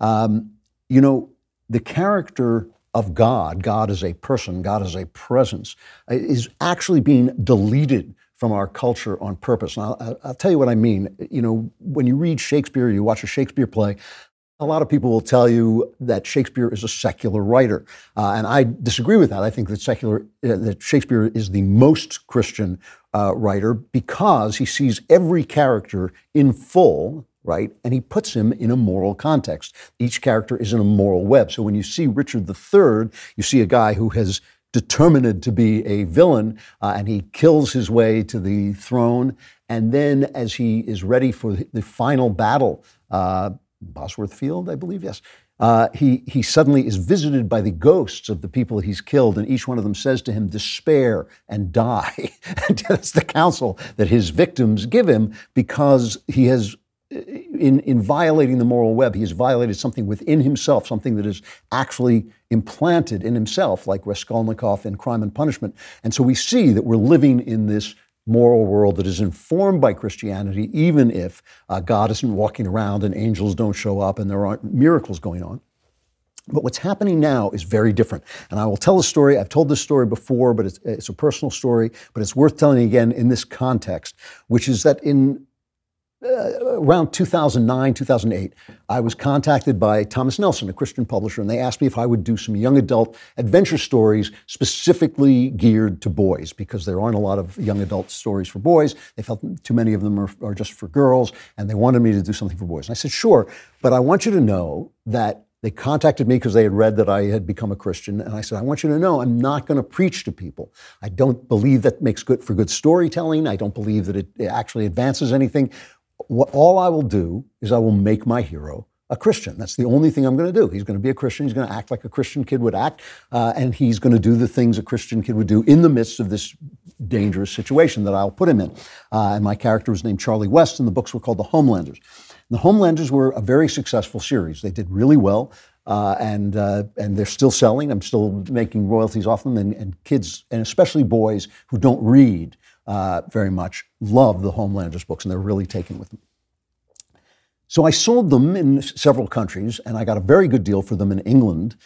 Um, you know, the character of God, God as a person, God as a presence, uh, is actually being deleted from our culture on purpose. And I'll, I'll, tell you what I mean. You know, when you read Shakespeare, you watch a Shakespeare play, A lot of people will tell you that Shakespeare is a secular writer, uh, and I disagree with that. I think that secular uh, that Shakespeare is the most Christian uh, writer because he sees every character in full, right, and he puts him in a moral context. Each character is in a moral web. So when you see Richard III, you see a guy who has determined to be a villain, uh, and he kills his way to the throne. And then, as he is ready for the final battle, uh, Bosworth Field, I believe, yes. Uh, he, he suddenly is visited by the ghosts of the people he's killed, and each one of them says to him, Despair and die. and that's the counsel that his victims give him because he has, in, in violating the moral web, he has violated something within himself, something that is actually implanted in himself, like Raskolnikov in Crime and Punishment. And so we see that we're living in this moral world that is informed by Christianity, even if uh, God isn't walking around and angels don't show up and there aren't miracles going on. But what's happening now is very different. And I will tell a story. I've told this story before, but it's, it's a personal story, but it's worth telling again in this context, which is that in uh, around 2009, 2008, I was contacted by Thomas Nelson, a Christian publisher, and they asked me if I would do some young adult adventure stories specifically geared to boys because there aren't a lot of young adult stories for boys. They felt too many of them are, are just for girls, and they wanted me to do something for boys. And I said, sure, but I want you to know that they contacted me because they had read that I had become a Christian. And I said, I want you to know I'm not going to preach to people. I don't believe that makes good for good storytelling. I don't believe that it actually advances anything what, all I will do is I will make my hero a Christian. That's the only thing I'm going to do. He's going to be a Christian. He's going to act like a Christian kid would act, uh, and he's going to do the things a Christian kid would do in the midst of this dangerous situation that I'll put him in. Uh, and my character was named Charlie West, and the books were called The Homelanders. And the Homelanders were a very successful series. They did really well. Uh, and uh, and they're still selling. I'm still making royalties off them, and, and kids, and especially boys who don't read, uh, very much love the Homelanders books, and they're really taken with them. So I sold them in several countries, and I got a very good deal for them in England.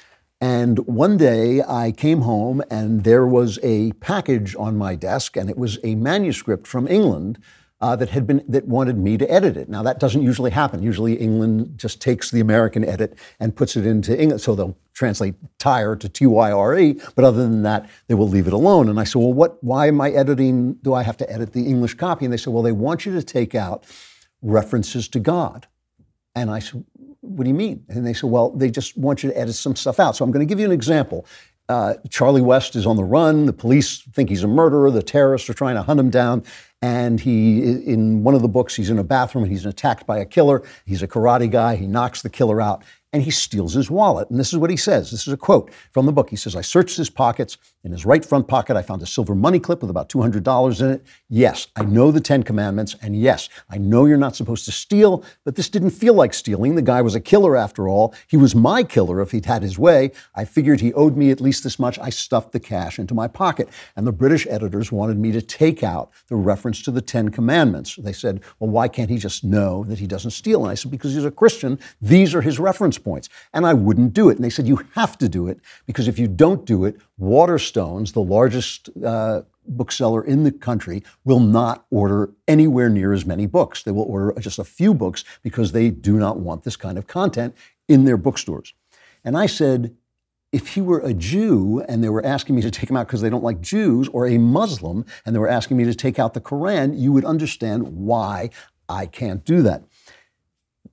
And one day I came home, and there was a package on my desk, and it was a manuscript from England uh, that had been that wanted me to edit it. Now that doesn't usually happen. Usually England just takes the American edit and puts it into English, so they'll translate tire to T Y R E. But other than that, they will leave it alone. And I said, well, what? Why am I editing? Do I have to edit the English copy? And they said, well, they want you to take out references to God. And I said, what do you mean? And they said, well, they just want you to edit some stuff out. So I'm going to give you an example. Uh, Charlie West is on the run. The police think he's a murderer. The terrorists are trying to hunt him down. And he, in one of the books, he's in a bathroom and he's attacked by a killer. He's a karate guy. He knocks the killer out and he steals his wallet. And this is what he says. This is a quote from the book. He says, I searched his pockets. In his right front pocket, I found a silver money clip with about $200 in it. Yes, I know the Ten Commandments. And yes, I know you're not supposed to steal, but this didn't feel like stealing. The guy was a killer after all. He was my killer if he'd had his way. I figured he owed me at least this much. I stuffed the cash into my pocket. And the British editors wanted me to take out the reference to the Ten Commandments. They said, well, why can't he just know that he doesn't steal? And I said, because he's a Christian. These are his reference points. And I wouldn't do it. And they said, You have to do it because if you don't do it, Waterstones, the largest uh, bookseller in the country, will not order anywhere near as many books. They will order just a few books because they do not want this kind of content in their bookstores. And I said, if he were a Jew and they were asking me to take him out because they don't like Jews, or a Muslim and they were asking me to take out the Quran, you would understand why I can't do that.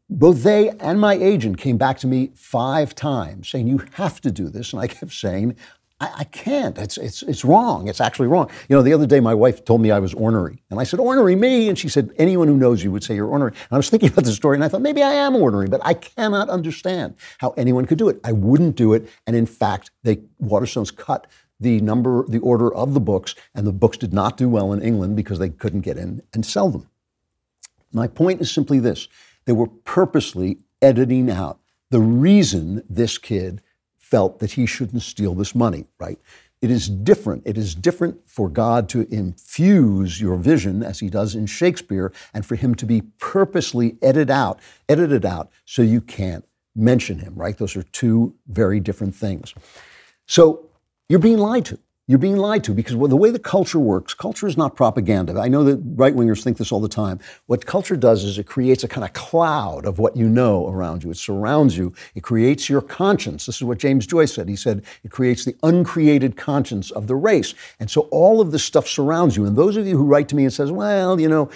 Both they and my agent came back to me five times saying, You have to do this. And I kept saying, I, I, can't. It's, it's, it's wrong. It's actually wrong. You know, the other day my wife told me I was ornery. And I said, Ornery me? And she said, Anyone who knows you would say you're ornery. And I was thinking about the story and I thought, maybe I am ornery, but I cannot understand how anyone could do it. I wouldn't do it. And in fact, they Waterstones cut the number, the order of the books, and the books did not do well in England because they couldn't get in and sell them. My point is simply this they were purposely editing out the reason this kid felt that he shouldn't steal this money, right? It is different. It is different for God to infuse your vision, as he does in Shakespeare, and for him to be purposely edited out, edited out, so you can't mention him, right? Those are two very different things. So you're being lied to. You're being lied to because the way the culture works, culture is not propaganda. I know that right wingers think this all the time. What culture does is it creates a kind of cloud of what you know around you. It surrounds you. It creates your conscience. This is what James Joyce said. He said it creates the uncreated conscience of the race. And so all of this stuff surrounds you. And those of you who write to me and says, well, you know,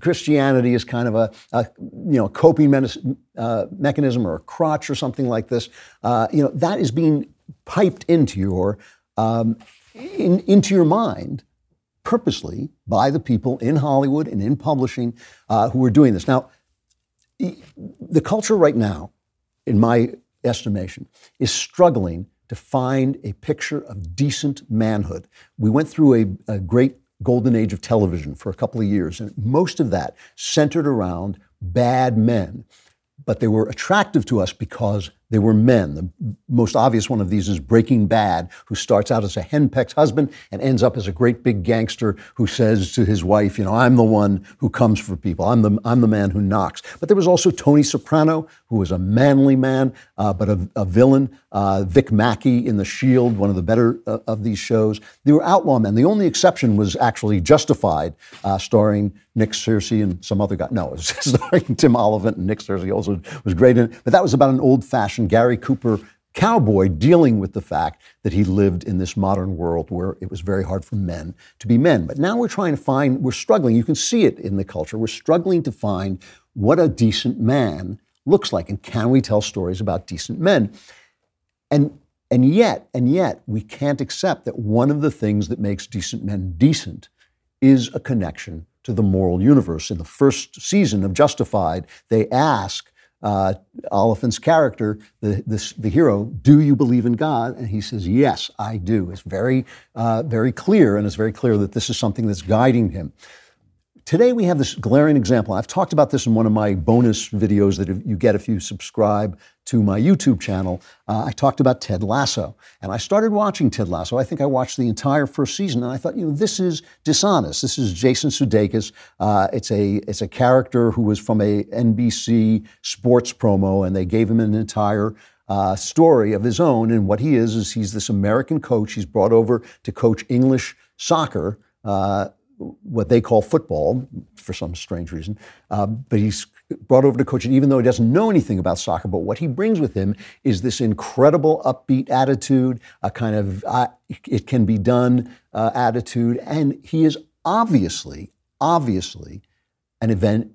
Christianity is kind of a, a you know, coping uh, mechanism or a crotch or something like this, uh, you know, that is being piped into your um, in, into your mind purposely by the people in Hollywood and in publishing uh, who are doing this. Now, the culture right now, in my estimation, is struggling to find a picture of decent manhood. We went through a, a great golden age of television for a couple of years, and most of that centered around bad men. But they were attractive to us because they were men. The most obvious one of these is Breaking Bad, who starts out as a henpecked husband and ends up as a great big gangster who says to his wife, you know, I'm the one who comes for people. I'm the, I'm the man who knocks. But there was also Tony Soprano, who was a manly man, uh, but a, a villain. Uh, Vic Mackey in The Shield, one of the better uh, of these shows. They were outlaw men. The only exception was actually Justified, uh, starring Nick Searcy and some other guy. No, it was starring Tim Olyphant and Nick Searcy also was great in it. But that was about an old-fashioned Gary Cooper cowboy dealing with the fact that he lived in this modern world where it was very hard for men to be men. But now we're trying to find, we're struggling. You can see it in the culture. We're struggling to find what a decent man looks like. And can we tell stories about decent men? And and yet, and yet, we can't accept that one of the things that makes decent men decent is a connection to the moral universe. In the first season of Justified, they ask uh, Olyphant's character, the, this, the hero, do you believe in God? And he says, yes, I do. It's very, uh, very clear, and it's very clear that this is something that's guiding him. Today we have this glaring example. I've talked about this in one of my bonus videos that you get if you subscribe to my YouTube channel. Uh, I talked about Ted Lasso, and I started watching Ted Lasso. I think I watched the entire first season, and I thought, you know, this is dishonest. This is Jason Sudeikis. Uh, it's a it's a character who was from a NBC sports promo, and they gave him an entire uh, story of his own. And what he is is he's this American coach. He's brought over to coach English soccer. Uh, what they call football for some strange reason. Uh, but he's brought over to coach it, even though he doesn't know anything about soccer. But what he brings with him is this incredible upbeat attitude, a kind of uh, it can be done uh, attitude. And he is obviously, obviously an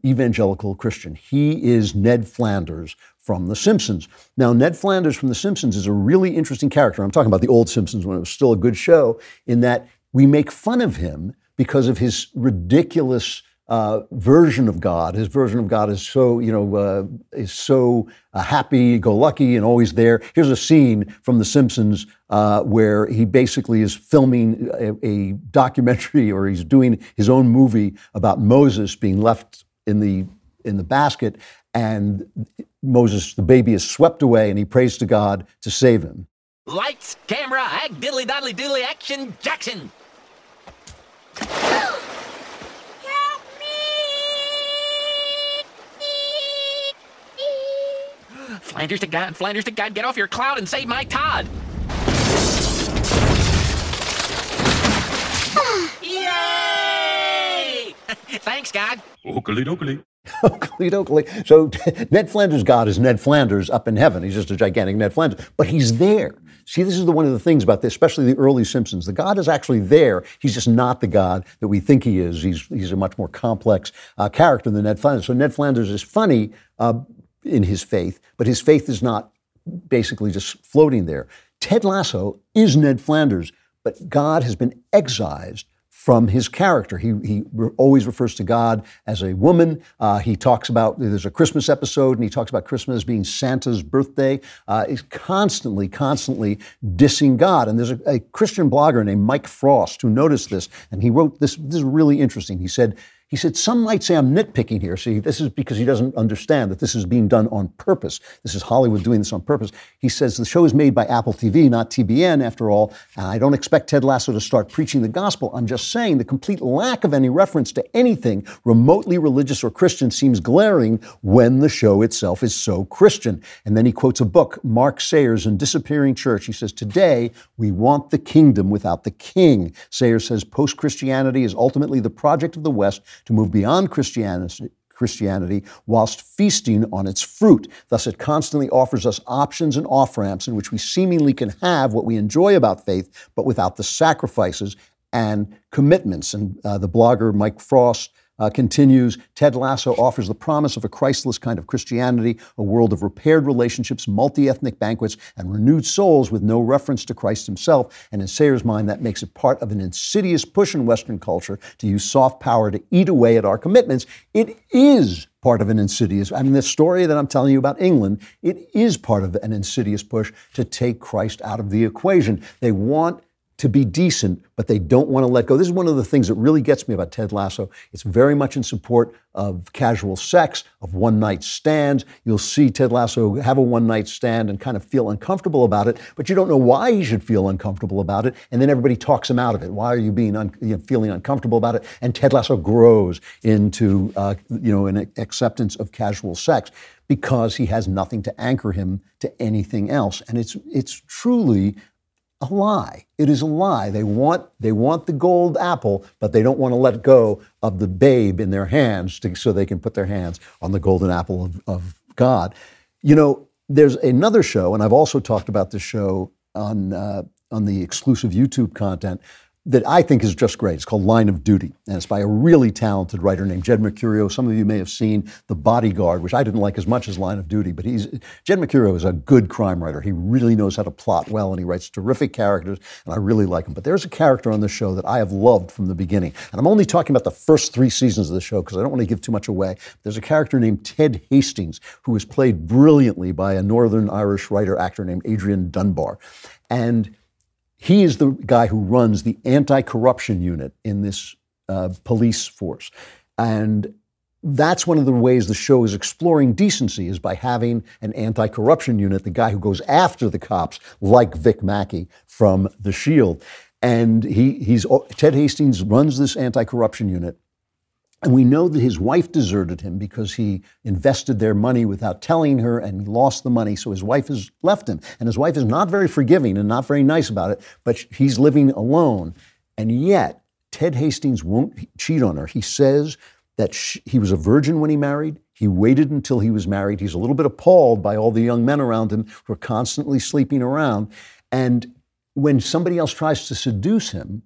evangelical Christian. He is Ned Flanders from The Simpsons. Now, Ned Flanders from The Simpsons is a really interesting character. I'm talking about the old Simpsons when it was still a good show, in that we make fun of him because of his ridiculous uh, version of God. His version of God is so, you know, uh, is so uh, happy-go-lucky and always there. Here's a scene from The Simpsons uh, where he basically is filming a, a, documentary, or he's doing his own movie about Moses being left in the in the basket, and Moses, the baby, is swept away, and he prays to God to save him. Lights, camera, act, diddly doddly doodly, action, Jackson. Flanders to God, Flanders to God, get off your cloud and save my Todd! Yay! Thanks, God. Oakley dokley. Oakley dokley. So Ned Flanders' God is Ned Flanders up in heaven. He's just a gigantic Ned Flanders. But he's there. See, this is the, one of the things about this, especially the early Simpsons. The God is actually there. He's just not the God that we think he is. He's, he's a much more complex uh, character than Ned Flanders. So Ned Flanders is funny uh, in his faith, but his faith is not basically just floating there. Ted Lasso is Ned Flanders, but God has been excised from his character. He, he re- always refers to God as a woman. Uh, he talks about, there's a Christmas episode, and he talks about Christmas being Santa's birthday. Uh, he's constantly, constantly dissing God. And there's a, a Christian blogger named Mike Frost who noticed this, and he wrote this, this is really interesting. He said, He said, Some might say I'm nitpicking here. See, this is because he doesn't understand that this is being done on purpose. This is Hollywood doing this on purpose. He says, The show is made by Apple TV, not TBN, after all. And I don't expect Ted Lasso to start preaching the gospel. I'm just saying the complete lack of any reference to anything remotely religious or Christian seems glaring when the show itself is so Christian. And then he quotes a book, Mark Sayers in Disappearing Church. He says, Today, we want the kingdom without the king. Sayers says post Christianity is ultimately the project of the West to move beyond Christianity. Christianity whilst feasting on its fruit. Thus, it constantly offers us options and off ramps in which we seemingly can have what we enjoy about faith, but without the sacrifices and commitments. And uh, the blogger Mike Frost uh, continues Ted Lasso offers the promise of a Christless kind of Christianity, a world of repaired relationships, multi ethnic banquets, and renewed souls with no reference to Christ himself. And in Sayers' mind, that makes it part of an insidious push in Western culture to use soft power to eat away at our commitments. It is part of an insidious, I mean, the story that I'm telling you about England, it is part of an insidious push to take Christ out of the equation. They want to be decent, but they don't want to let go. This is one of the things that really gets me about Ted Lasso. It's very much in support of casual sex, of one night stands. You'll see Ted Lasso have a one night stand and kind of feel uncomfortable about it, but you don't know why he should feel uncomfortable about it. And then everybody talks him out of it. Why are you being un- you know, feeling uncomfortable about it? And Ted Lasso grows into uh, you know an acceptance of casual sex because he has nothing to anchor him to anything else. And it's it's truly a lie. It is a lie. They want they want the gold apple, but they don't want to let go of the babe in their hands to, so they can put their hands on the golden apple of, of God. You know, there's another show, and I've also talked about this show on uh, on the exclusive YouTube content that I think is just great. It's called Line of Duty, and it's by a really talented writer named Jed Mercurio. Some of you may have seen The Bodyguard, which I didn't like as much as Line of Duty, but he's Jed Mercurio is a good crime writer. He really knows how to plot well, and he writes terrific characters, and I really like him. But there's a character on the show that I have loved from the beginning, and I'm only talking about the first three seasons of the show because I don't want to give too much away. There's a character named Ted Hastings who is played brilliantly by a Northern Irish writer actor named Adrian Dunbar, and he is the guy who runs the anti corruption unit in this uh, police force. And that's one of the ways the show is exploring decency is by having an anti-corruption unit, the guy who goes after the cops, like Vic Mackey from The Shield. And he, he's Ted Hastings runs this anti-corruption unit, and we know that his wife deserted him because he invested their money without telling her and lost the money. So his wife has left him. And his wife is not very forgiving and not very nice about it, but he's living alone. And yet, Ted Hastings won't cheat on her. He says that she, he was a virgin when he married. He waited until he was married. He's a little bit appalled by all the young men around him who are constantly sleeping around. And when somebody else tries to seduce him,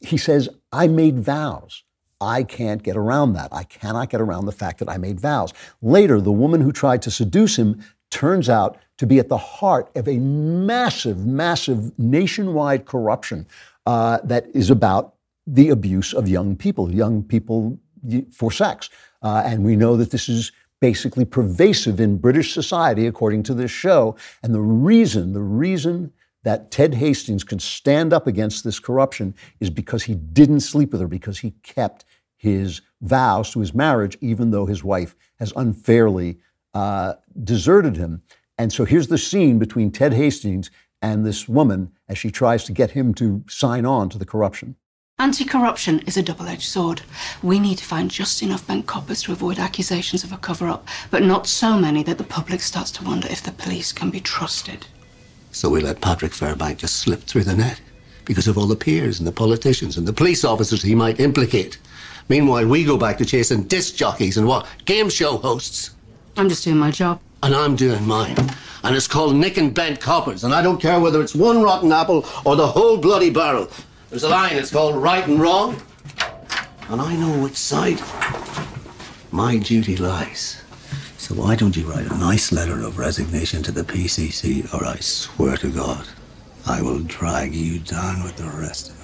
he says, I made vows. I can't get around that. I cannot get around the fact that I made vows. Later, the woman who tried to seduce him turns out to be at the heart of a massive, massive nationwide corruption uh, that is about the abuse of young people, young people for sex. Uh, and we know that this is basically pervasive in British society, according to this show. And the reason, the reason that Ted Hastings can stand up against this corruption is because he didn't sleep with her, because he kept his vows to his marriage, even though his wife has unfairly uh, deserted him. And so here's the scene between Ted Hastings and this woman as she tries to get him to sign on to the corruption. Anti corruption is a double edged sword. We need to find just enough bank coppers to avoid accusations of a cover up, but not so many that the public starts to wonder if the police can be trusted. So we let Patrick Fairbank just slip through the net because of all the peers and the politicians and the police officers he might implicate. Meanwhile, we go back to chasing disc jockeys and what? Game show hosts. I'm just doing my job. And I'm doing mine. And it's called Nick and Bent Coppers. And I don't care whether it's one rotten apple or the whole bloody barrel. There's a line, it's called right and wrong. And I know which side my duty lies. So why don't you write a nice letter of resignation to the PCC, or I swear to God, I will drag you down with the rest.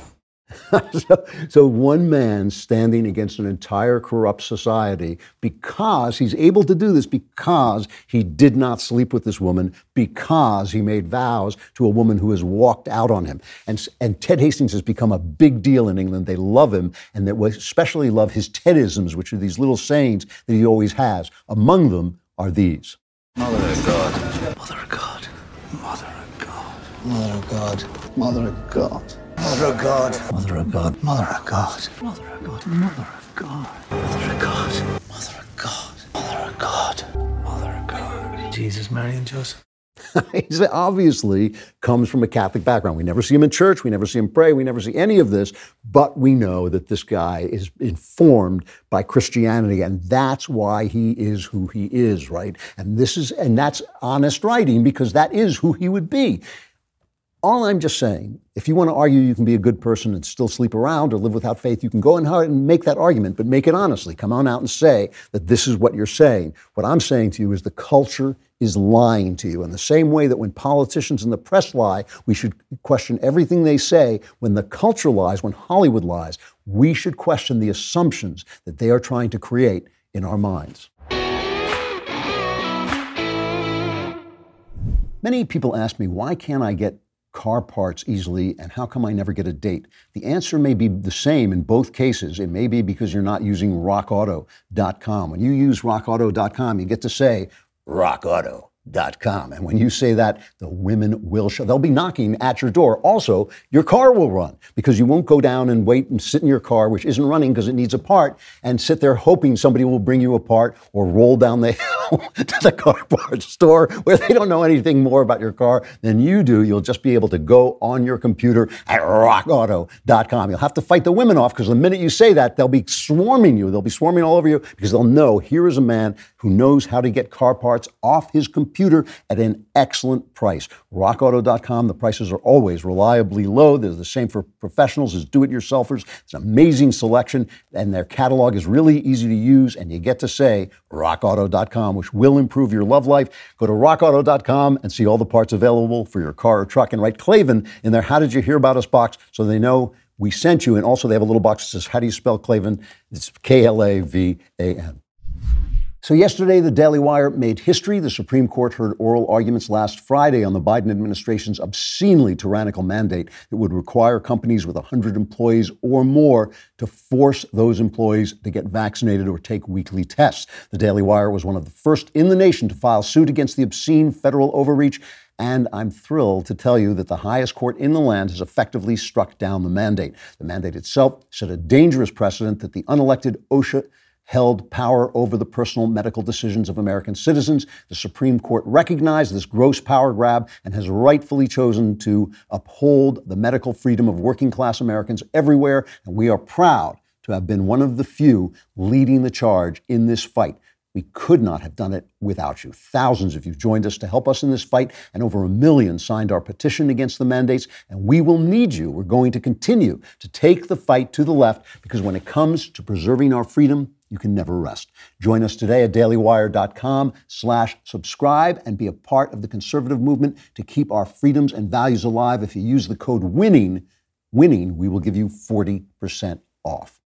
So, so one man standing against an entire corrupt society because he's able to do this because he did not sleep with this woman because he made vows to a woman who has walked out on him. And, and ted hastings has become a big deal in england. They love him and they especially love his tedisms which are these little sayings that he always has. Among them are these. Mother of god. Mother of god. Mother of god. Mother of god. Mother of god Mother of God. Mother of God. Mother of God. Mother of God. Mother of God. Mother of God. Mother of God. Mother of God. Mother of God. Jesus, Mary, and Joseph. he obviously comes from a Catholic background. We never see him in church, we never see him pray, we never see any of this, but we know that this guy is informed by Christianity, and that's why he is who he is, right? And this is and that's honest writing because that is who he would be. All I'm just saying, if you want to argue you can be a good person and still sleep around or live without faith, you can go and make that argument, but make it honestly. Come on out and say that this is what you're saying. What I'm saying to you is the culture is lying to you. In the same way that when politicians and the press lie, we should question everything they say. When the culture lies, when Hollywood lies, we should question the assumptions that they are trying to create in our minds. Many people ask me, why can't I get car parts easily, and how come I never get a date? The answer may be the same in both cases. It may be because you're not using rockauto.com. When you use rockauto.com, you get to say, Rock Auto com. And when you say that, the women will show. They'll be knocking at your door. Also, your car will run because you won't go down and wait and sit in your car, which isn't running because it needs a part, and sit there hoping somebody will bring you a part or roll down the hill to the car parts store where they don't know anything more about your car than you do. You'll just be able to go on your computer at rockauto.com. You'll have to fight the women off because the minute you say that, they'll be swarming you. They'll be swarming all over you because they'll know here is a man who knows how to get car parts off his computer computer at an excellent price. RockAuto.com, the prices are always reliably low. They're the same for professionals as do it yourselfers. It's an amazing selection, and their catalog is really easy to use, and you get to say RockAuto.com, which will improve your love life. Go to RockAuto.com and see all the parts available for your car or truck, and write Klavan in their How Did You Hear About Us box so they know we sent you. And also, they have a little box that says, How do you spell Klavan? It's K L A V A N. So, yesterday, the Daily Wire made history. The Supreme Court heard oral arguments last Friday on the Biden administration's obscenely tyrannical mandate that would require companies with 100 employees or more to force those employees to get vaccinated or take weekly tests. The Daily Wire was one of the first in the nation to file suit against the obscene federal overreach. And I'm thrilled to tell you that the highest court in the land has effectively struck down the mandate. The mandate itself set a dangerous precedent that the unelected OSHA held power over the personal medical decisions of American citizens. The Supreme Court recognized this gross power grab and has rightfully chosen to uphold the medical freedom of working class Americans everywhere. And we are proud to have been one of the few leading the charge in this fight. We could not have done it without you. Thousands of you joined us to help us in this fight, and over a million signed our petition against the mandates. And we will need you. We're going to continue to take the fight to the left because when it comes to preserving our freedom, you can never rest. Join us today at dailywire.com slash subscribe and be a part of the conservative movement to keep our freedoms and values alive. If you use the code WINNING, winning, we will give you 40% off.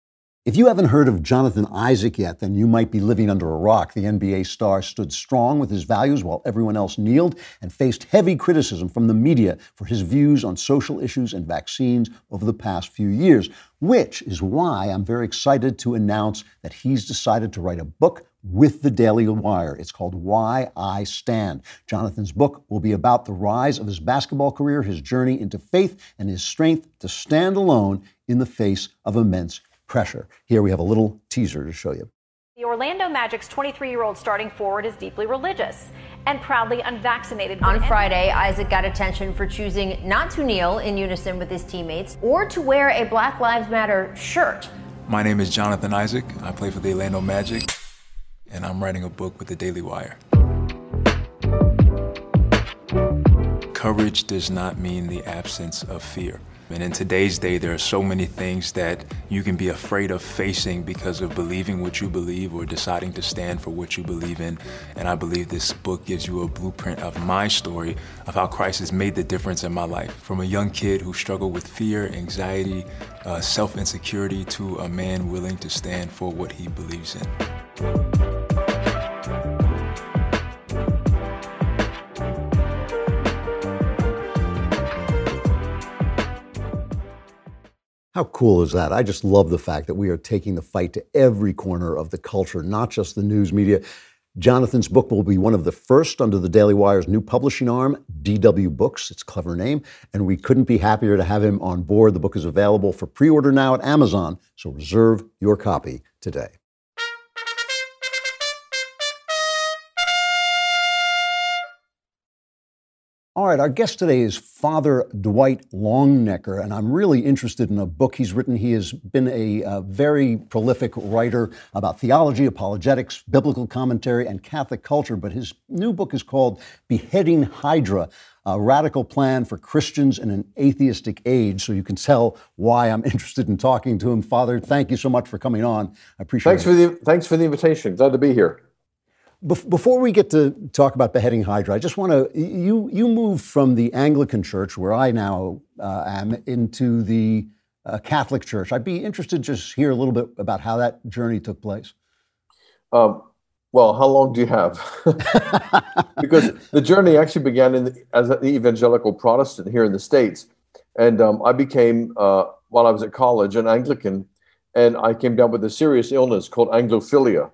If you haven't heard of Jonathan Isaac yet, then you might be living under a rock. The NBA star stood strong with his values while everyone else kneeled and faced heavy criticism from the media for his views on social issues and vaccines over the past few years, which is why I'm very excited to announce that he's decided to write a book with the Daily Wire. It's called Why I Stand. Jonathan's book will be about the rise of his basketball career, his journey into faith, and his strength to stand alone in the face of immense pressure. Here we have a little teaser to show you. The Orlando Magic's 23 year old starting forward is deeply religious and proudly unvaccinated. On Friday, Isaac got attention for choosing not to kneel in unison with his teammates or to wear a Black Lives Matter shirt. My name is Jonathan Isaac. I play for the Orlando Magic, and I'm writing a book with the Daily Wire. Courage does not mean the absence of fear. And in today's day, there are so many things that you can be afraid of facing because of believing what you believe or deciding to stand for what you believe in. And I believe this book gives you a blueprint of my story of how Christ has made the difference in my life. From a young kid who struggled with fear, anxiety, uh, self insecurity, to a man willing to stand for what he believes in. How cool is that? I just love the fact that we are taking the fight to every corner of the culture, not just the news media. Jonathan's book will be one of the first under the Daily Wire's new publishing arm, DW Books. It's clever name. And we couldn't be happier to have him on board. The book is available for pre order now at Amazon, so reserve your copy today. All right, our guest today is Father Dwight Longenecker, and I'm really interested in a book he's written. He has been a, a, very prolific writer about theology, apologetics, biblical commentary, and Catholic culture, but his new book is called Beheading Hydra. A radical plan for Christians in an atheistic age. So you can tell why I'm interested in talking to him. Father, thank you so much for coming on. I appreciate thanks it. For the, thanks for the invitation. Glad to be here. Before we get to talk about beheading Hydra, I just want to you you moved from the Anglican Church, where I now uh, am, into the uh, Catholic Church. I'd be interested to just hear a little bit about how that journey took place. Um, well, how long do you have? because the journey actually began the, as an evangelical Protestant here in the states, and um, I became uh, while I was at college an Anglican, and I came down with a serious illness called Anglophilia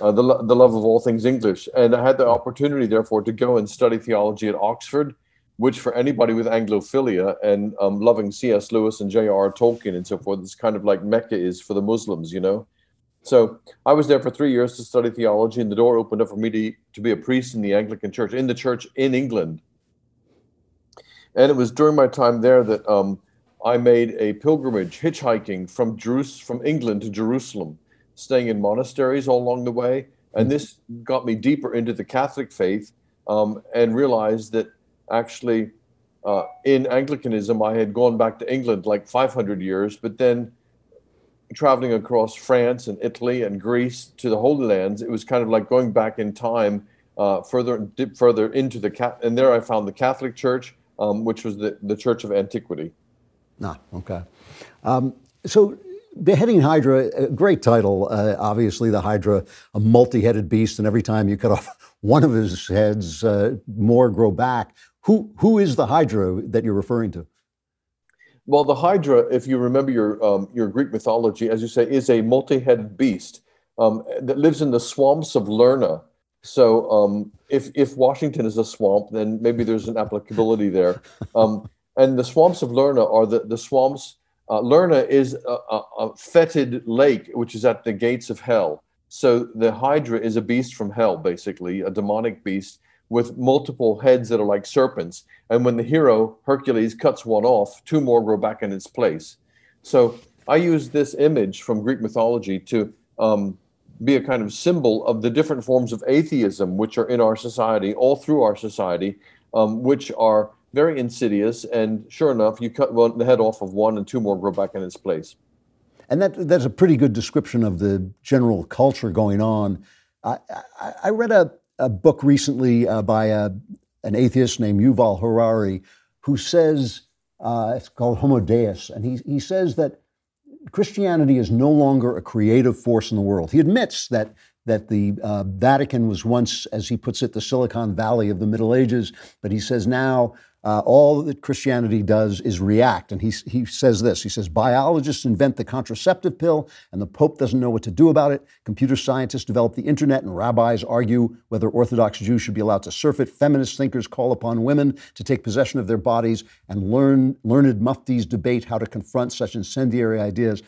uh, the, the love of all things English. And I had the opportunity, therefore, to go and study theology at Oxford, which for anybody with Anglophilia and um, loving C.S. Lewis and J.R.R. Tolkien and so forth, it's kind of like Mecca is for the Muslims, you know. So I was there for three years to study theology, and the door opened up for me to, to be a priest in the Anglican Church, in the church in England. And it was during my time there that um, I made a pilgrimage hitchhiking from from England to Jerusalem staying in monasteries all along the way. And hmm. this got me deeper into the Catholic faith um, and realized that actually uh, in Anglicanism, I had gone back to England like 500 years, but then traveling across France and Italy and Greece to the Holy Lands, it was kind of like going back in time uh, further dip further into the cat. And there I found the Catholic Church, um, which was the, the Church of Antiquity. Ah, okay. Um, so Beheading Hydra, a great title. Uh, obviously, the Hydra, a multi headed beast, and every time you cut off one of his heads, uh, more grow back. Who, who is the Hydra that you're referring to? Well, the Hydra, if you remember your, um, your Greek mythology, as you say, is a multi headed beast um, that lives in the swamps of Lerna. So um, if, if Washington is a swamp, then maybe there's an applicability there. Um, and the swamps of Lerna are the, the swamps uh, Lerna is a, a, a, fetid lake, which is at the gates of hell. So the Hydra is a beast from hell, basically, a demonic beast with multiple heads that are like serpents. And when the hero, Hercules, cuts one off, two more grow back in its place. So I use this image from Greek mythology to um, be a kind of symbol of the different forms of atheism which are in our society, all through our society, um, which are very insidious. And sure enough, you cut the head off of one, and two more grow back in its place. And that that's a pretty good description of the general culture going on. I, I, I read a, a book recently uh, by a, an atheist named Yuval Harari who says uh, it's called Homo Deus, and he he says that Christianity is no longer a creative force in the world. He admits that that the uh, Vatican was once, as he puts it, the Silicon Valley of the Middle Ages, but he says now uh, all that Christianity does is react. And he, he says this he says, biologists invent the contraceptive pill, and the Pope doesn't know what to do about it. Computer scientists develop the internet, and rabbis argue whether Orthodox Jews should be allowed to surf it. Feminist thinkers call upon women to take possession of their bodies, and learn, learned muftis debate how to confront such incendiary ideas.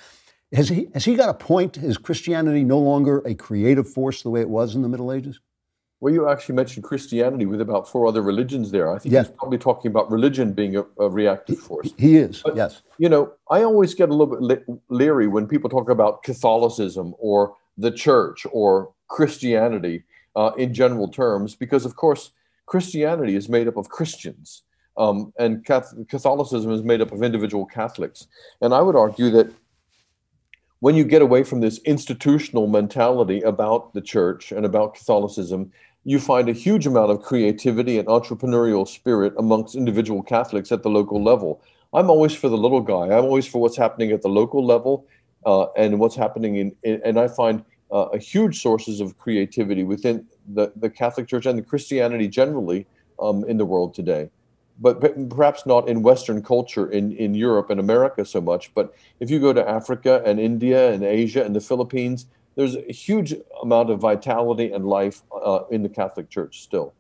Has he, has he got a point? Is Christianity no longer a creative force the way it was in the Middle Ages? Well, you actually mentioned Christianity with about four other religions there. I think yes. he's probably talking about religion being a, a reactive force. He is, but, yes. You know, I always get a little bit le- leery when people talk about Catholicism or the church or Christianity uh, in general terms, because of course, Christianity is made up of Christians. um, and Catholicism is made up of individual Catholics. And I would argue that when you get away from this institutional mentality about the church and about Catholicism, you find a huge amount of creativity and entrepreneurial spirit amongst individual Catholics at the local level. I'm always for the little guy. I'm always for what's happening at the local level uh, and what's happening in, in and I find uh, a huge sources of creativity within the, the Catholic Church and the Christianity generally um, in the world today. But, but, perhaps not in Western culture in, in Europe and America so much. But if you go to Africa and India and Asia and the Philippines, there's a huge amount of vitality and life uh, in the Catholic Church still.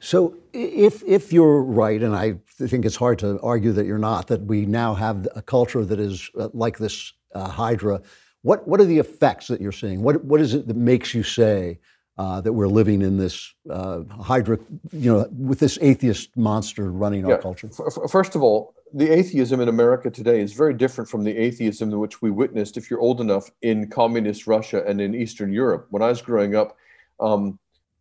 So, if if you're right, and I think it's hard to argue that you're not, that we now have a culture that is uh, like this uh, Hydra, what what are the effects that you're seeing? What what is it that makes you say uh, that we're living in this uh, Hydra, you know, with this atheist monster running yeah. our culture? F- first of all, the atheism in America today is very different from the atheism which we witnessed, if you're old enough, in communist Russia and in Eastern Europe. When I was growing up, um,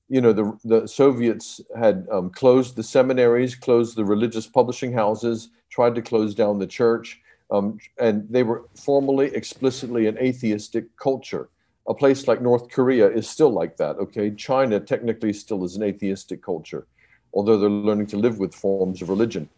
you know, the, the Soviets had um, closed the seminaries, closed the religious publishing houses, tried to close down the church, um, and they were formally, explicitly an atheistic culture. A place like North Korea is still like that, okay? China technically still is an atheistic culture, although they're learning to live with forms of religion.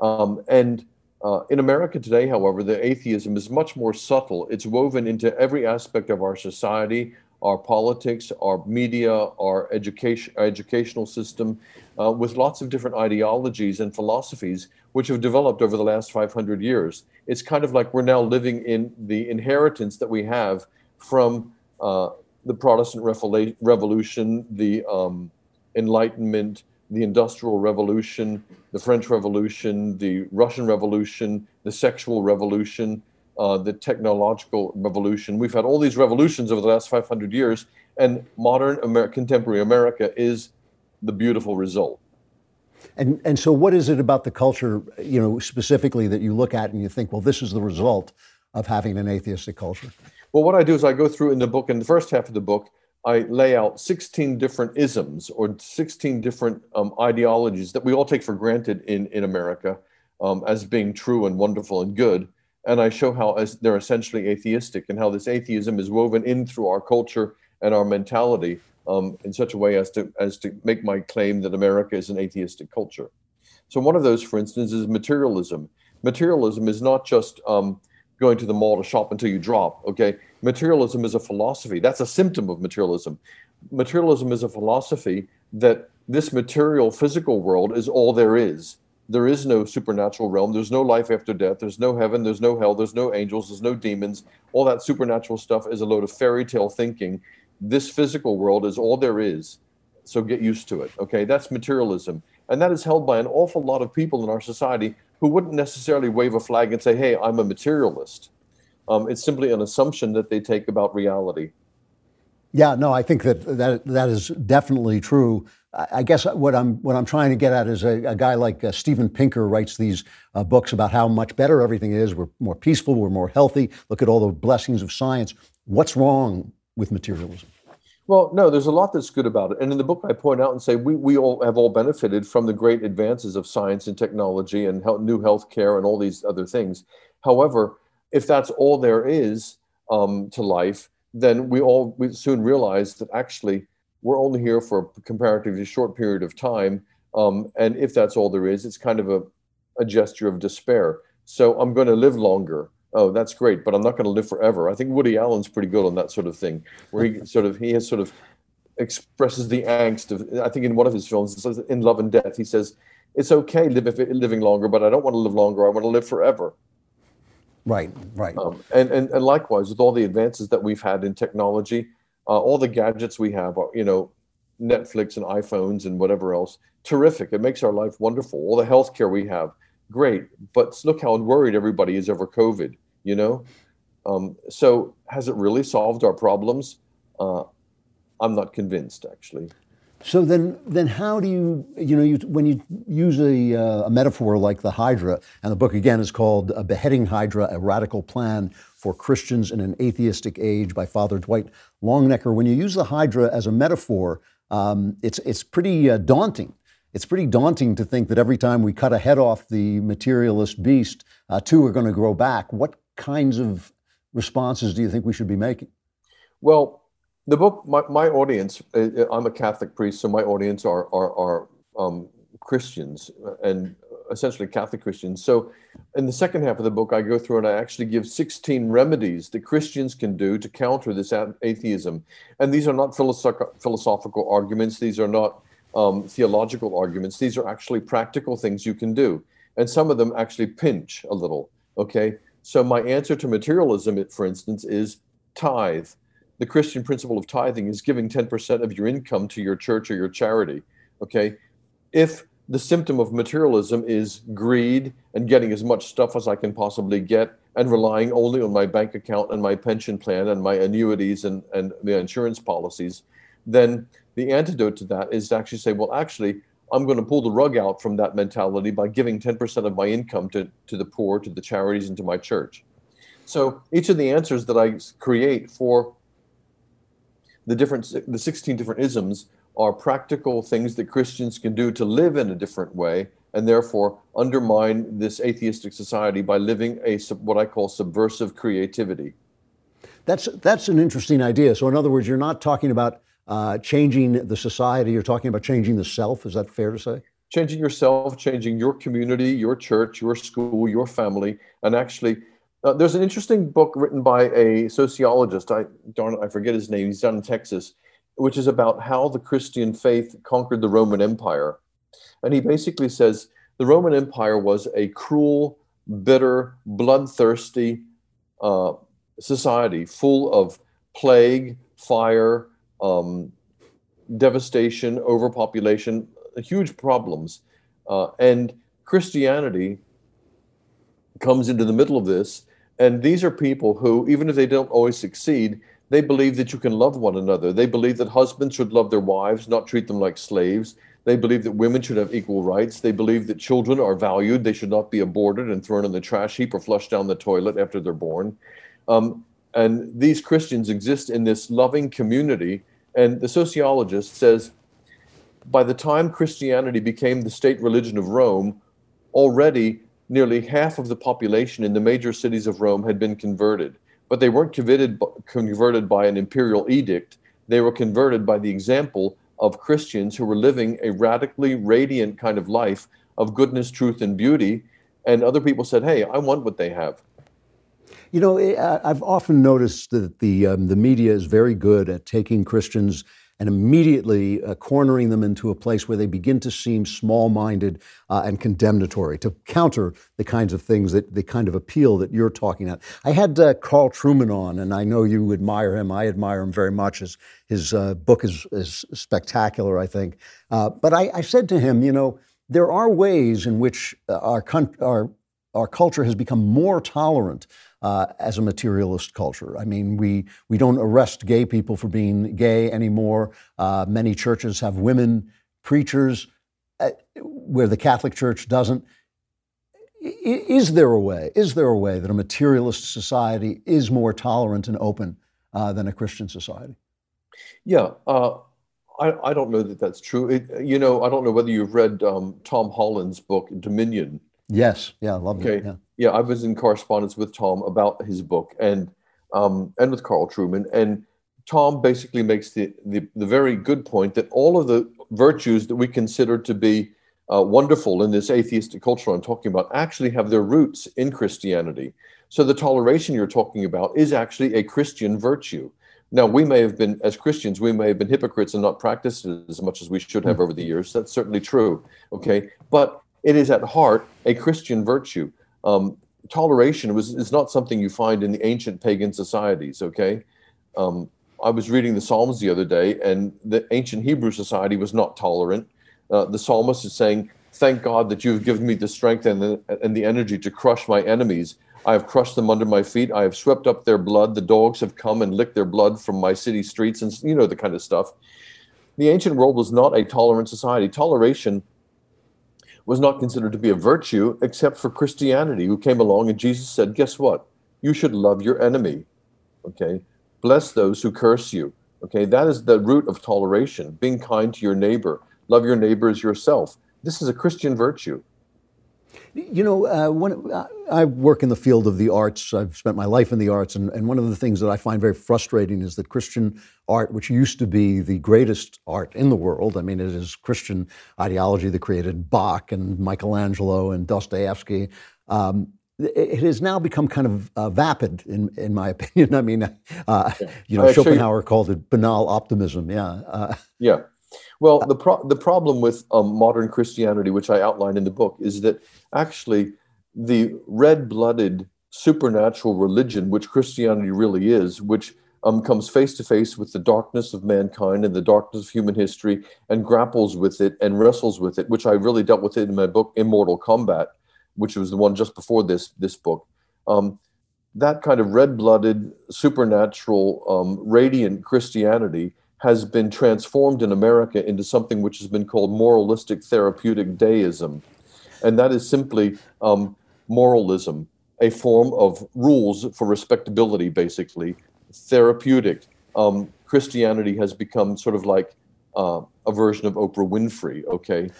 Um, and uh, in America today, however, the atheism is much more subtle. It's woven into every aspect of our society, our politics, our media, our education, our educational system, uh, with lots of different ideologies and philosophies which have developed over the last 500 years. It's kind of like we're now living in the inheritance that we have from uh, the Protestant Revolution, the um, Enlightenment, the Industrial Revolution, the French Revolution, the Russian Revolution, the sexual revolution, uh, the technological revolution. We've had all these revolutions over the last 500 years, and modern Amer- contemporary America is the beautiful result. And and so, what is it about the culture, you know, specifically that you look at and you think, well, this is the result of having an atheistic culture? Well, what I do is I go through in the book, in the first half of the book, I lay out 16 different isms or 16 different um, ideologies that we all take for granted in, in America um, as being true and wonderful and good. And I show how as they're essentially atheistic and how this atheism is woven in through our culture and our mentality um, in such a way as to, as to make my claim that America is an atheistic culture. So, one of those, for instance, is materialism. Materialism is not just um, going to the mall to shop until you drop. Okay, materialism is a philosophy. That's a symptom of materialism. Materialism is a philosophy that this material physical world is all there is. There is no supernatural realm. There's no life after death. There's no heaven. There's no hell. There's no angels. There's no demons. All that supernatural stuff is a load of fairy tale thinking. This physical world is all there is. So get used to it. Okay, that's materialism. And that is held by an awful lot of people in our society who wouldn't necessarily wave a flag and say, hey, I'm a materialist. Um, it's simply an assumption that they take about reality. Yeah, no, I think that that, that is definitely true. I guess what I'm what I'm trying to get at is a, a guy like uh, Steven Pinker writes these uh, books about how much better everything is. We're more peaceful. We're more healthy. Look at all the blessings of science. What's wrong with materialism? Well, no, there's a lot that's good about it. And in the book, I point out and say we, we all have all benefited from the great advances of science and technology and health, new healthcare and all these other things. However, if that's all there is um, to life, then we all we soon realize that actually we're only here for a comparatively short period of time. Um, and if that's all there is, it's kind of a, a gesture of despair. So I'm going to live longer oh, that's great, but I'm not going to live forever. I think Woody Allen's pretty good on that sort of thing, where he sort of he has sort of expresses the angst of. I think in one of his films, in Love and Death, he says, "It's okay live living longer, but I don't want to live longer. I want to live forever." Right, right. Um, and, and and likewise with all the advances that we've had in technology, uh, all the gadgets we have, you know, Netflix and iPhones and whatever else, terrific. It makes our life wonderful. All the healthcare we have, great. But look how worried everybody is over COVID you know? Um, so has it really solved our problems? Uh, I'm not convinced, actually. So then, then how do you, you know, you, when you use a, uh, a, metaphor like the Hydra, and the book again is called "A Beheading Hydra: A Radical Plan for Christians in an Atheistic Age" by Father Dwight Longenecker. When you use the Hydra as a metaphor, um, it's it's pretty uh, daunting it's pretty daunting to think that every time we cut a head off the materialist beast, uh, two are going to grow back. What kinds of responses do you think we should be making? Well, the book, my, my audience, uh, uh, I'm a Catholic priest, so my audience are, are, are um, Christians and essentially Catholic Christians. So in the second half of the book, I go through and I actually give 16 remedies that Christians can do to counter this atheism. And these are not philosoph- philosophical arguments, these are not um, theological arguments, these are actually practical things you can do. And some of them actually pinch a little. Okay. So my answer to materialism, for instance, is tithe. The Christian principle of tithing is giving 10% of your income to your church or your charity. Okay. If the symptom of materialism is greed and getting as much stuff as I can possibly get and relying only on my bank account and my pension plan and my annuities and, and the insurance policies, then the antidote to that is to actually say, well, actually, I'm going to pull the rug out from that mentality by giving 10% of my income to, to the poor, to the charities, and to my church. So each of the answers that I create for the different, the 16 different isms are practical things that Christians can do to live in a different way and therefore undermine this atheistic society by living a what I call subversive creativity. That's that's an interesting idea. So in other words, you're not talking about uh, changing the society. You're talking about changing the self. Is that fair to say? Changing yourself, changing your community, your church, your school, your family, and actually. Uh, there's an interesting book written by a sociologist. I darn it, I forget his name. He's down in Texas which is about how the Christian faith conquered the Roman Empire. And he basically says the Roman Empire was a cruel, bitter, bloodthirsty uh, society full of plague, fire, um, devastation, overpopulation, huge problems. Uh, and Christianity comes into the middle of this. And these are people who, even if they don't always succeed, they believe that you can love one another. They believe that husbands should love their wives, not treat them like slaves. They believe that women should have equal rights. They believe that children are valued. They should not be aborted and thrown in the trash heap or flushed down the toilet after they're born. Um, and these Christians exist in this loving community. And the sociologist says by the time Christianity became the state religion of Rome, already nearly half of the population in the major cities of Rome had been converted but they weren't converted, converted by an imperial edict. They were converted by the example of Christians who were living a radically radiant kind of life of goodness, truth, and beauty. And other people said, hey, I want what they have. You know, I've often noticed that the, um, the media is very good at taking Christians and immediately uh, cornering them into a place where they begin to seem small minded uh, and condemnatory to counter the kinds of things that the kind of appeal that you're talking about. I had uh, Carl Trueman on, and I know you admire him. I admire him very much. His, his uh, book is, is spectacular, I think. Uh, but I, I said to him, you know, there are ways in which uh, our, our, our culture has become more tolerant uh, as a materialist culture. I mean, we, we don't arrest gay people for being gay anymore. Uh, many churches have women preachers, uh, where the Catholic Church doesn't. Is there a way? Is there a way that a materialist society is more tolerant and open uh, than a Christian society? Yeah, uh, I, I don't know that that's true. It, you know, I don't know whether you've read um, Tom Holland's book Dominion. Yes, yeah, I love okay. it. Yeah yeah, I was in correspondence with Tom about his book and um, and with Carl Trueman. And Tom basically makes the, the, the very good point that all of the virtues that we consider to be uh, wonderful in this atheistic culture I'm talking about actually have their roots in Christianity. So the toleration you're talking about is actually a Christian virtue. Now, we may have been, as Christians, we may have been hypocrites and not practiced it as much as we should have over the years. That's certainly true. Okay. But it is at heart a Christian virtue um, toleration was is not something you find in the ancient pagan societies. Okay, um, I was reading the Psalms the other day, and the ancient Hebrew society was not tolerant. Uh, the psalmist is saying, "Thank God that you have given me the strength and the, and the energy to crush my enemies. I have crushed them under my feet. I have swept up their blood. The dogs have come and licked their blood from my city streets, and you know the kind of stuff." The ancient world was not a tolerant society. Toleration was not considered to be a virtue except for Christianity, who came along and Jesus said, Guess what? You should love your enemy. Okay. Bless those who curse you. Okay. That is the root of toleration, being kind to your neighbor. Love your neighbor as yourself. This is a Christian virtue. You know, uh, when, uh, I work in the field of the arts. I've spent my life in the arts, and, and one of the things that I find very frustrating is that Christian art, which used to be the greatest art in the world, I mean, it is Christian ideology that created Bach and Michelangelo and Dostoevsky. Um, it has now become kind of uh, vapid, in, in my opinion. I mean, uh, you know, Schopenhauer called it banal optimism. Yeah. Uh, yeah. Well, the pro- the problem with um, modern Christianity, which I outline in the book, is that actually the red-blooded supernatural religion, which Christianity really is, which um, comes face to face with the darkness of mankind and the darkness of human history, and grapples with it and wrestles with it, which I really dealt with it in my book Immortal Combat, which was the one just before this this book. Um, that kind of red-blooded, supernatural, um, radiant Christianity has been transformed in America into something which has been called moralistic therapeutic deism. And that is simply um, moralism, a form of rules for respectability, basically. Therapeutic. Um, Christianity has become sort of like uh, a version of Oprah Winfrey, okay?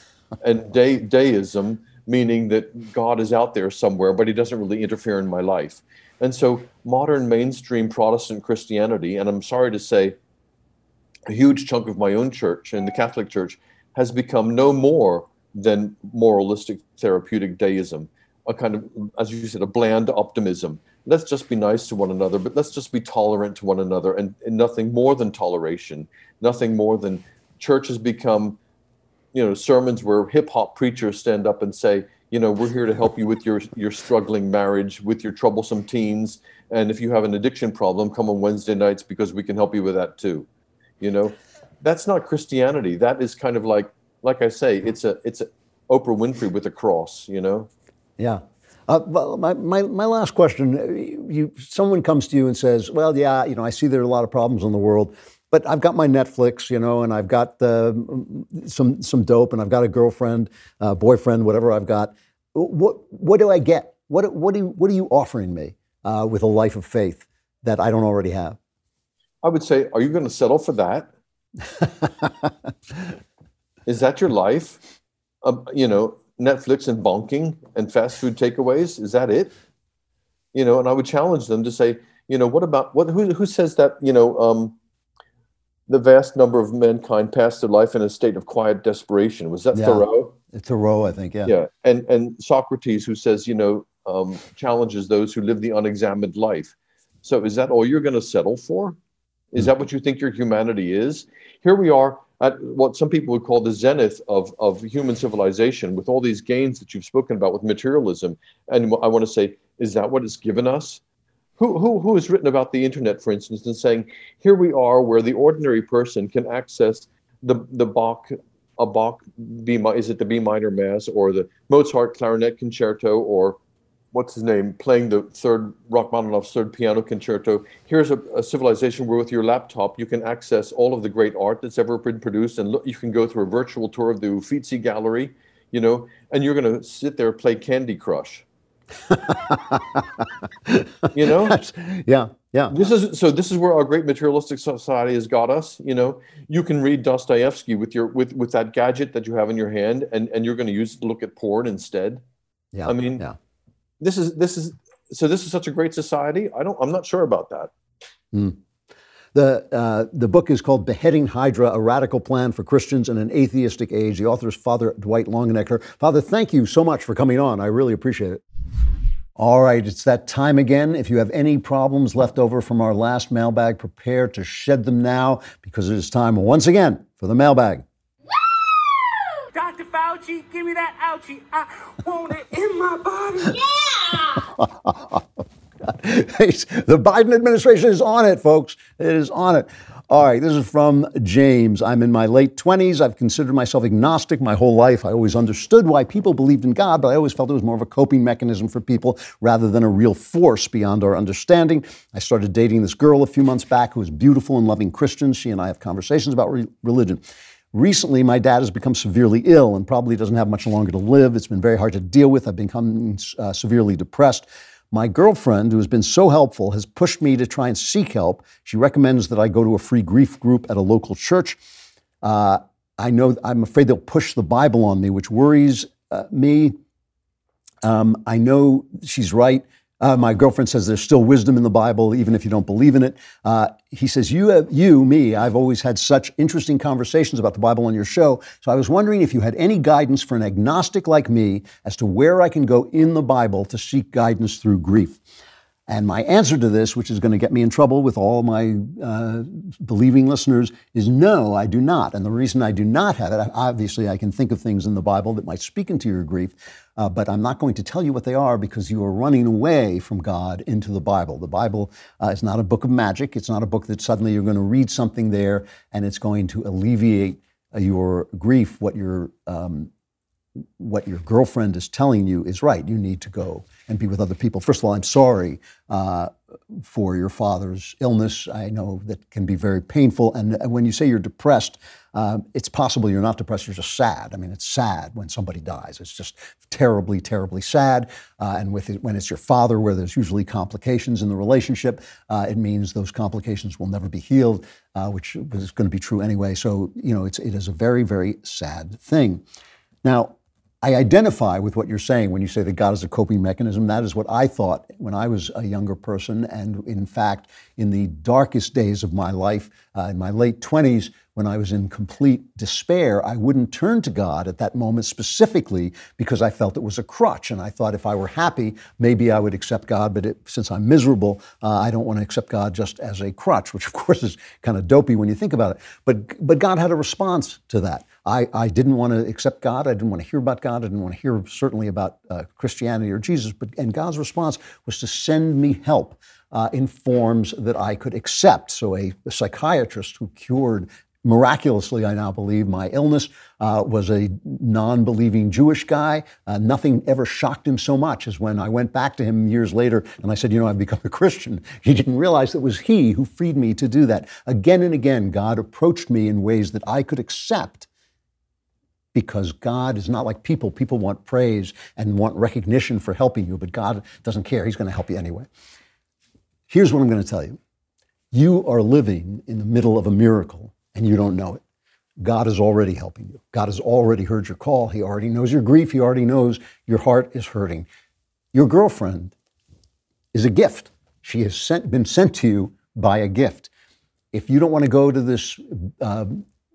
And de- deism, meaning that God is out there somewhere, but he doesn't really interfere in my life. And so modern mainstream Protestant Christianity, and I'm sorry to say, a huge chunk of my own church and the Catholic Church has become no more than moralistic therapeutic deism, a kind of, as you said, a bland optimism. Let's just be nice to one another, but let's just be tolerant to one another and, and nothing more than toleration, nothing more than church has become, you know, sermons where hip hop preachers stand up and say, you know, we're here to help you with your your struggling marriage, with your troublesome teens, and if you have an addiction problem, come on Wednesday nights because we can help you with that too you know? That's not christianity. That is kind of like like i say it's a it's a oprah winfrey with a cross you know? Yeah. Uh, well, my, my, my last question you someone comes to you and says well yeah you know i see there are a lot of problems in the world but i've got my netflix you know and i've got uh, some some dope and i've got a girlfriend uh, boyfriend whatever i've got. What what do i get? What what do what are you offering me uh, with a life of faith that i don't already have I would say, are you going to settle for that? Is that your life? Uh, you know, Netflix and bonking and fast food takeaways. Is that it? You know, and I would challenge them to say, you know, what about what? Who, who says that? You know, um, the vast number of mankind passed their life in a state of quiet desperation. Was that yeah. Thoreau? Thoreau, I think. Yeah. Yeah, and and Socrates, who says, you know, um, challenges those who live the unexamined life. So, is that all you're going to settle for? Is that what you think your humanity is? Here we are at what some people would call the zenith of, of human civilization with all these gains that you've spoken about with materialism. And I want to say, is that what it's given us? Who, who, who has written about the internet, for instance, and saying, here we are where the ordinary person can access the, the Bach, a Bach B, is it the B minor mass or the Mozart clarinet concerto or what's his name playing the third Rachmaninoff's third piano concerto. Here's a, a, civilization where with your laptop you can access all of the great art that's ever been produced, and look, you can go through a virtual tour of the Uffizi Gallery, you know, and you're going to sit there and play Candy Crush. you know? That's, yeah, yeah. This is so. This is where our great materialistic society has got us. You know, you can read Dostoevsky with your with with that gadget that you have in your hand, and and you're going to use it to look at porn instead. Yeah, I mean, yeah this is this is so this is such a great society. I don't. I'm not sure about that. Mm. The, uh, the book is called Beheading Hydra, a radical plan for Christians in an atheistic age. The author is Father Dwight Longenecker. Father, thank you so much for coming on. I really appreciate it. All right, it's that time again. If you have any problems left over from our last mailbag, prepare to shed them now because it is time once again for the mailbag. Dr. Fauci, give me that ouchie. I want it in my body. Yeah! the Biden administration is on it, folks. It is on it. All right, this is from James. I'm in my late 20s. I've considered myself agnostic my whole life. I always understood why people believed in God, but I always felt it was more of a coping mechanism for people rather than a real force beyond our understanding. I started dating this girl a few months back who is beautiful and loving Christian. She and I have conversations about re- religion. Recently, my dad has become severely ill and probably doesn't have much longer to live. It's been very hard to deal with. I've become uh, severely depressed. My girlfriend, who has been so helpful, has pushed me to try and seek help. She recommends that I go to a free grief group at a local church. Uh, I know I'm afraid they'll push the Bible on me, which worries uh, me. Um, I know she's right. Uh, my girlfriend says there's still wisdom in the Bible, even if you don't believe in it. Uh, he says, you, have, you, me, I've always had such interesting conversations about the Bible on your show. So I was wondering if you had any guidance for an agnostic like me as to where I can go in the Bible to seek guidance through grief. And my answer to this, which is going to get me in trouble with all my uh, believing listeners, is no, I do not. And the reason I do not have it, obviously, I can think of things in the Bible that might speak into your grief, uh, but I'm not going to tell you what they are because you are running away from God into the Bible. The Bible uh, is not a book of magic. It's not a book that suddenly you're going to read something there and it's going to alleviate uh, your grief. What you're um, what your girlfriend is telling you is right. You need to go and be with other people. First of all, I'm sorry uh, for your father's illness. I know that can be very painful. And when you say you're depressed, uh, it's possible you're not depressed, you're just sad. I mean, it's sad when somebody dies. It's just terribly, terribly sad. Uh, and with it, when it's your father, where there's usually complications in the relationship, uh, it means those complications will never be healed, uh, which is going to be true anyway. So, you know, it's, it is a very, very sad thing. Now, I identify with what you're saying when you say that God is a coping mechanism. That is what I thought when I was a younger person. And in fact, in the darkest days of my life, uh, in my late 20s, when I was in complete despair, I wouldn't turn to God at that moment specifically because I felt it was a crutch. And I thought if I were happy, maybe I would accept God. But it, since I'm miserable, uh, I don't want to accept God just as a crutch, which of course is kind of dopey when you think about it. But, but God had a response to that. I, I didn't want to accept God. I didn't want to hear about God. I didn't want to hear certainly about uh, Christianity or Jesus. But and God's response was to send me help uh, in forms that I could accept. So a, a psychiatrist who cured miraculously, I now believe, my illness uh, was a non believing Jewish guy. Uh, nothing ever shocked him so much as when I went back to him years later and I said, You know, I've become a Christian. He didn't realize it was he who freed me to do that. Again and again, God approached me in ways that I could accept because God is not like people. People want praise and want recognition for helping you, but God doesn't care. He's going to help you anyway. Here's what I'm going to tell you you are living in the middle of a miracle and you don't know it. God is already helping you. God has already heard your call. He already knows your grief. He already knows your heart is hurting. Your girlfriend is a gift. She has sent, been sent to you by a gift. If you don't want to go to this uh,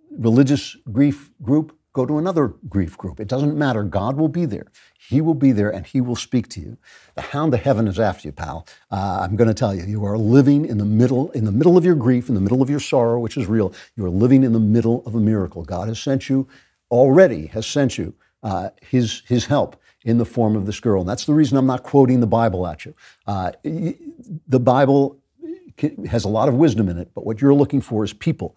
religious grief group, Go to another grief group. It doesn't matter. God will be there. He will be there and He will speak to you. The hound of heaven is after you, pal. Uh, I'm going to tell you, you are living in the middle, in the middle of your grief, in the middle of your sorrow, which is real. You are living in the middle of a miracle. God has sent you, already has sent you uh, His His help in the form of this girl. And that's the reason I'm not quoting the Bible at you. Uh, the Bible has a lot of wisdom in it, but what you're looking for is people.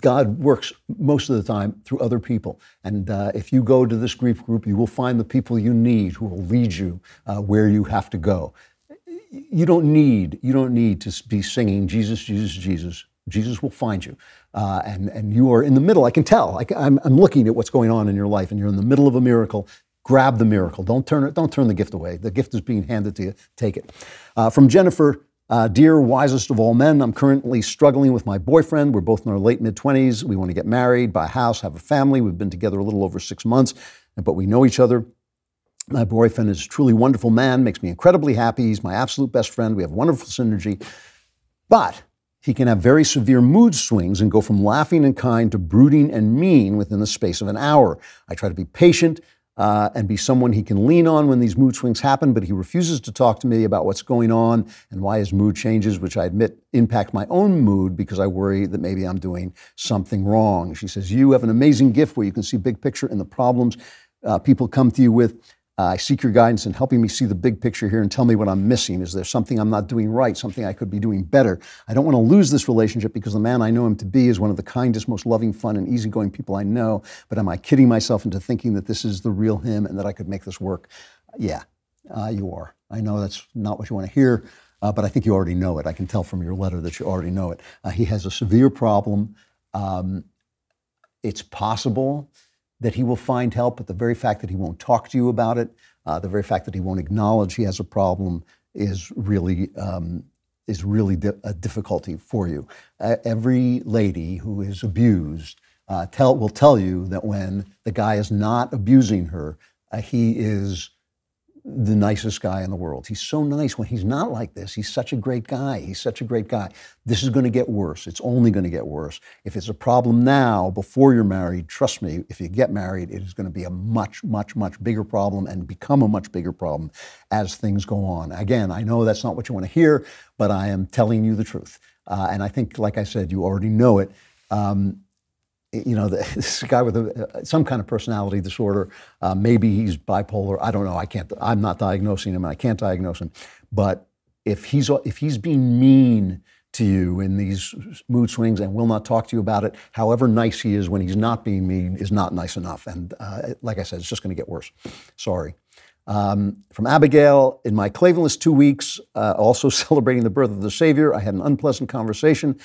God works most of the time through other people. And uh, if you go to this grief group, you will find the people you need who will lead you uh, where you have to go. You don't need you don't need to be singing Jesus, Jesus, Jesus. Jesus will find you, uh, and and you are in the middle. I can tell. I, I'm I'm looking at what's going on in your life, and you're in the middle of a miracle. Grab the miracle. Don't turn it. Don't turn the gift away. The gift is being handed to you. Take it. Uh, from Jennifer. Uh, dear wisest of all men, I'm currently struggling with my boyfriend. We're both in our late mid 20s. We want to get married, buy a house, have a family. We've been together a little over six months, but we know each other. My boyfriend is a truly wonderful man, makes me incredibly happy. He's my absolute best friend. We have wonderful synergy. But he can have very severe mood swings and go from laughing and kind to brooding and mean within the space of an hour. I try to be patient, uh, and be someone he can lean on when these mood swings happen, but he refuses to talk to me about what's going on and why his mood changes, which I admit impact my own mood because I worry that maybe I'm doing something wrong. She says, You have an amazing gift where you can see big picture in the problems uh, people come to you with. Uh, I seek your guidance in helping me see the big picture here and tell me what I'm missing. Is there something I'm not doing right, something I could be doing better? I don't want to lose this relationship because the man I know him to be is one of the kindest, most loving, fun, and easygoing people I know. But am I kidding myself into thinking that this is the real him and that I could make this work? Yeah, uh, you are. I know that's not what you want to hear, uh, but I think you already know it. I can tell from your letter that you already know it. Uh, he has a severe problem. Um, it's possible that he will find help, but the very fact that he won't talk to you about it, uh, the very fact that he won't acknowledge he has a problem is really um, is really di- a difficulty for you. Uh, every lady who is abused uh, tell will tell you that when the guy is not abusing her, uh, he is the nicest guy in the world. He's so nice when he's not like this. He's such a great guy. He's such a great guy. This is going to get worse. It's only going to get worse. If it's a problem now, before you're married, trust me, if you get married, it is going to be a much, much, much bigger problem and become a much bigger problem as things go on. Again, I know that's not what you want to hear, but I am telling you the truth. Uh, and I think, like I said, you already know it. Um, you know, this guy with a, some kind of personality disorder. Uh, maybe he's bipolar. I don't know. I can't. I'm not diagnosing him, and I can't diagnose him. But if he's if he's being mean to you in these mood swings and will not talk to you about it, however nice he is when he's not being mean, is not nice enough. And uh, like I said, it's just going to get worse. Sorry. Um, from Abigail, in my Klavanless two weeks, uh, also celebrating the birth of the Savior, I had an unpleasant conversation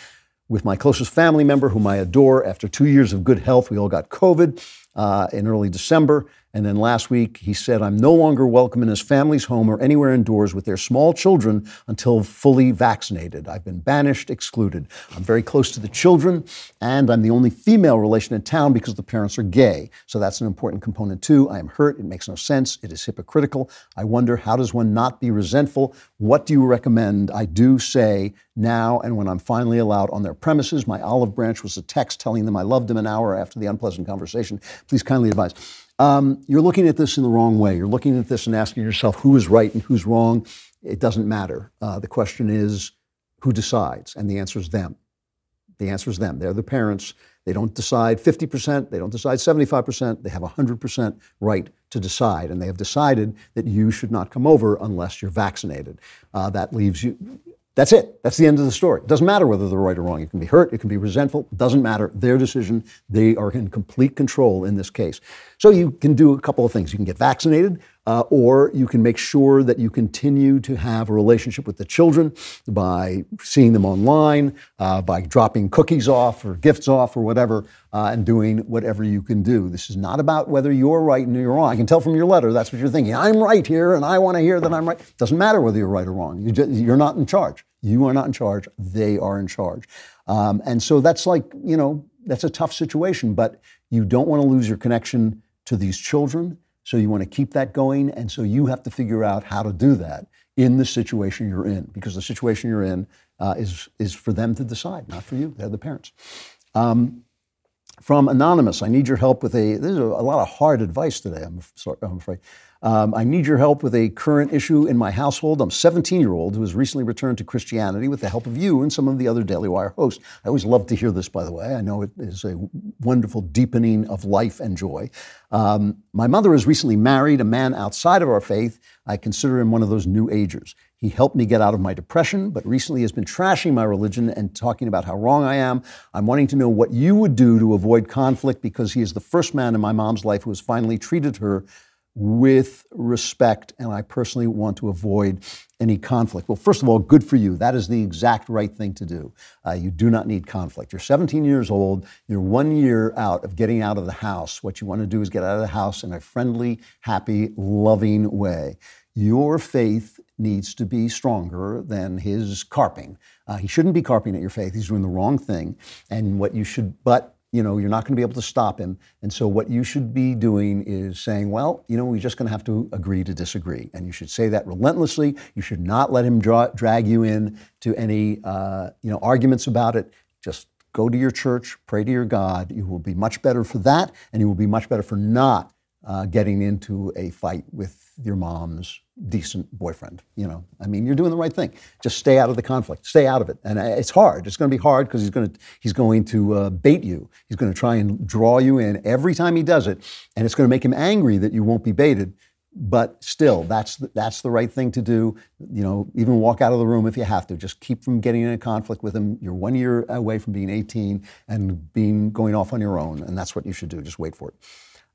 with my closest family member, whom I adore. After two years of good health, we all got COVID uh, in early December. And then last week, he said, I'm no longer welcome in his family's home or anywhere indoors with their small children until fully vaccinated. I've been banished, excluded. I'm very close to the children, and I'm the only female relation in town because the parents are gay. So that's an important component too. I am hurt. It makes no sense. It is hypocritical. I wonder, how does one not be resentful? What do you recommend I do say now and when I'm finally allowed on their premises? My olive branch was a text telling them I loved them an hour after the unpleasant conversation. Please kindly advise. Um, you're looking at this in the wrong way. You're looking at this and asking yourself who is right and who's wrong. It doesn't matter. Uh, the question is who decides, and the answer is them. The answer is them. They're the parents. They don't decide 50%, they don't decide 75%, they have 100% right to decide. And they have decided that you should not come over unless you're vaccinated. Uh, that leaves you, that's it. That's the end of the story. It doesn't matter whether they're right or wrong. You can be hurt, it can be resentful, it doesn't matter. Their decision, they are in complete control in this case. So you can do a couple of things. You can get vaccinated, uh, or you can make sure that you continue to have a relationship with the children by seeing them online, uh, by dropping cookies off or gifts off or whatever, uh, and doing whatever you can do. This is not about whether you're right and you're wrong. I can tell from your letter that's what you're thinking. I'm right here, and I want to hear that I'm right. Doesn't matter whether you're right or wrong. You just, you're not in charge. You are not in charge. They are in charge. Um, and so that's like, you know, that's a tough situation, but you don't want to lose your connection to these children. So you want to keep that going. And so you have to figure out how to do that in the situation you're in, because the situation you're in uh, is, is for them to decide, not for you. They're the parents. Um, from Anonymous, I need your help with a, this is a, a lot of hard advice today, I'm, sorry, I'm afraid. Um, I need your help with a current issue in my household. I'm a 17 year old who has recently returned to Christianity with the help of you and some of the other Daily Wire hosts. I always love to hear this, by the way. I know it is a wonderful deepening of life and joy. Um, my mother has recently married a man outside of our faith. I consider him one of those new agers. He helped me get out of my depression, but recently has been trashing my religion and talking about how wrong I am. I'm wanting to know what you would do to avoid conflict because he is the first man in my mom's life who has finally treated her with respect, and I personally want to avoid any conflict. Well, first of all, good for you. That is the exact right thing to do. Uh, you do not need conflict. You're 17 years old. You're one year out of getting out of the house. What you want to do is get out of the house in a friendly, happy, loving way. Your faith needs to be stronger than his carping. Uh, he shouldn't be carping at your faith. He's doing the wrong thing. And what you should, but you know, you're not going to be able to stop him. And so what you should be doing is saying, well, you know, we're just going to have to agree to disagree. And you should say that relentlessly. You should not let him draw, drag you in to any, uh, you know, arguments about it. Just go to your church, pray to your God. You will be much better for that, and you will be much better for not uh, getting into a fight with your mom's decent boyfriend. You know, I mean, you're doing the right thing. Just stay out of the conflict. Stay out of it. And uh, it's hard. It's going to be hard because he's going to he's going to uh, bait you. He's going to try and draw you in every time he does it, and it's going to make him angry that you won't be baited. But still, that's the, that's the right thing to do. You know, even walk out of the room if you have to. Just keep from getting in a conflict with him. You're one year away from being 18 and being going off on your own, and that's what you should do. Just wait for it.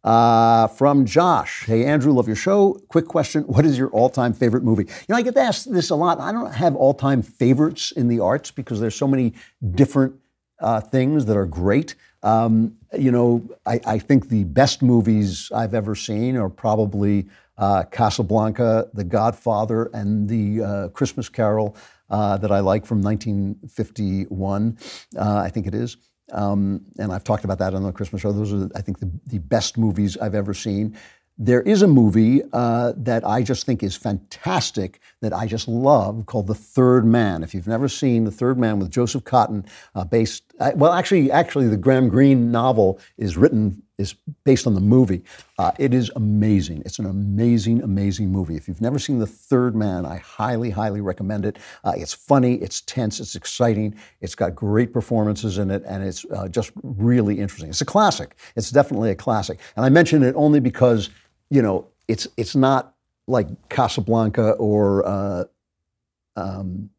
Uh, from Josh. Hey, Andrew, love your show. Quick question What is your all time favorite movie? You know, I get asked this a lot. I don't have all time favorites in the arts because there's so many different uh, things that are great. Um, you know, I, I, think the best movies I've ever seen are probably uh, Casablanca, The Godfather, and The uh, Christmas Carol uh, that I like from 1951, uh, I think it is. Um, and I've talked about that on the Christmas show. Those are, I think, the, the best movies I've ever seen. There is a movie uh, that I just think is fantastic, that I just love, called The Third Man. If you've never seen The Third Man with Joseph Cotten, uh, based uh, well, actually, actually, the Graham Greene novel is written is based on the movie. Uh, it is amazing. It's an amazing, amazing movie. If you've never seen The Third Man, I highly, highly recommend it. Uh, it's funny, it's tense, it's exciting, it's got great performances in it, and it's uh, just really interesting. It's a classic. It's definitely a classic. And I mention it only because you know, it's it's not like Casablanca or uh, um,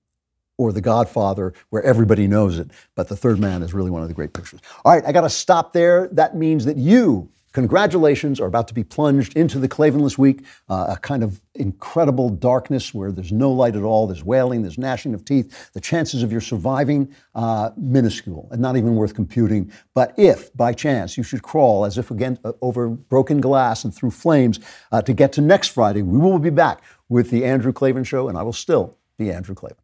or The Godfather, where everybody knows it. But The Third Man is really one of the great pictures. All right, I got to stop there. That means that you Congratulations are about to be plunged into the Klavanless Week, uh, a kind of incredible darkness where there's no light at all. There's wailing, there's gnashing of teeth. The chances of your surviving, uh, minuscule and not even worth computing. But if, by chance, you should crawl as if again uh, over broken glass and through flames uh, to get to next Friday, we will be back with the Andrew Klavan Show, and I will still be Andrew Klavan.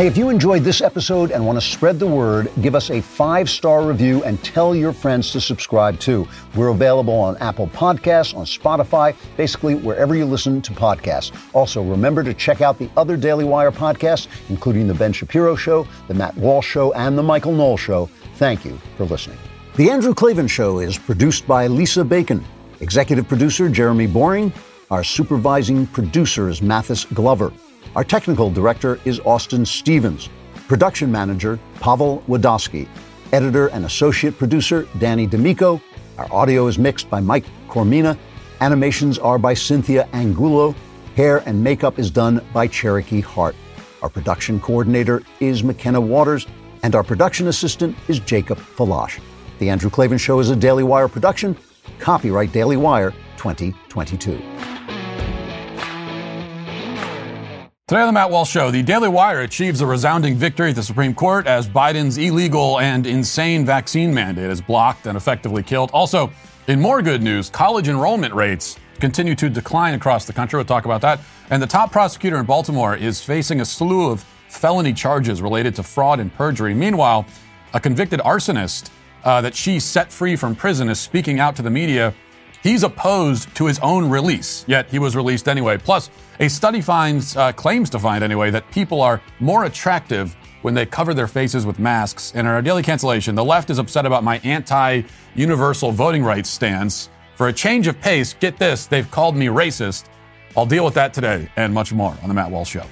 Hey, if you enjoyed this episode and want to spread the word, give us a five star review and tell your friends to subscribe too. We're available on Apple Podcasts, on Spotify, basically wherever you listen to podcasts. Also, remember to check out the other Daily Wire podcasts, including The Ben Shapiro Show, The Matt Walsh Show, and The Michael Knowles Show. Thank you for listening. The Andrew Klavan Show is produced by Lisa Bacon, executive producer Jeremy Boring. Our supervising producer is Mathis Glover. Our technical director is Austin Stevens. Production manager, Pavel Wadowski. Editor and associate producer, Danny D'Amico. Our audio is mixed by Mike Coromina. Animations are by Cynthia Angulo. Hair and makeup is done by Cherokee Hart. Our production coordinator is McKenna Waters. And our production assistant is Jacob Falash. The Andrew Klavan Show is a Daily Wire production. Copyright Daily Wire 2022. Today on the Matt Walsh Show, the Daily Wire achieves a resounding victory at the Supreme Court as Biden's illegal and insane vaccine mandate is blocked and effectively killed. Also, in more good news, college enrollment rates continue to decline across the country. We'll talk about that. And the top prosecutor in Baltimore is facing a slew of felony charges related to fraud and perjury. Meanwhile, a convicted arsonist uh, that she set free from prison is speaking out to the media He's opposed to his own release, yet he was released anyway. Plus, a study finds, uh, claims to find anyway, that people are more attractive when they cover their faces with masks. And in our daily cancellation, the left is upset about my anti universal voting rights stance. For a change of pace, get this, they've called me racist. I'll deal with that today and much more on The Matt Walsh Show.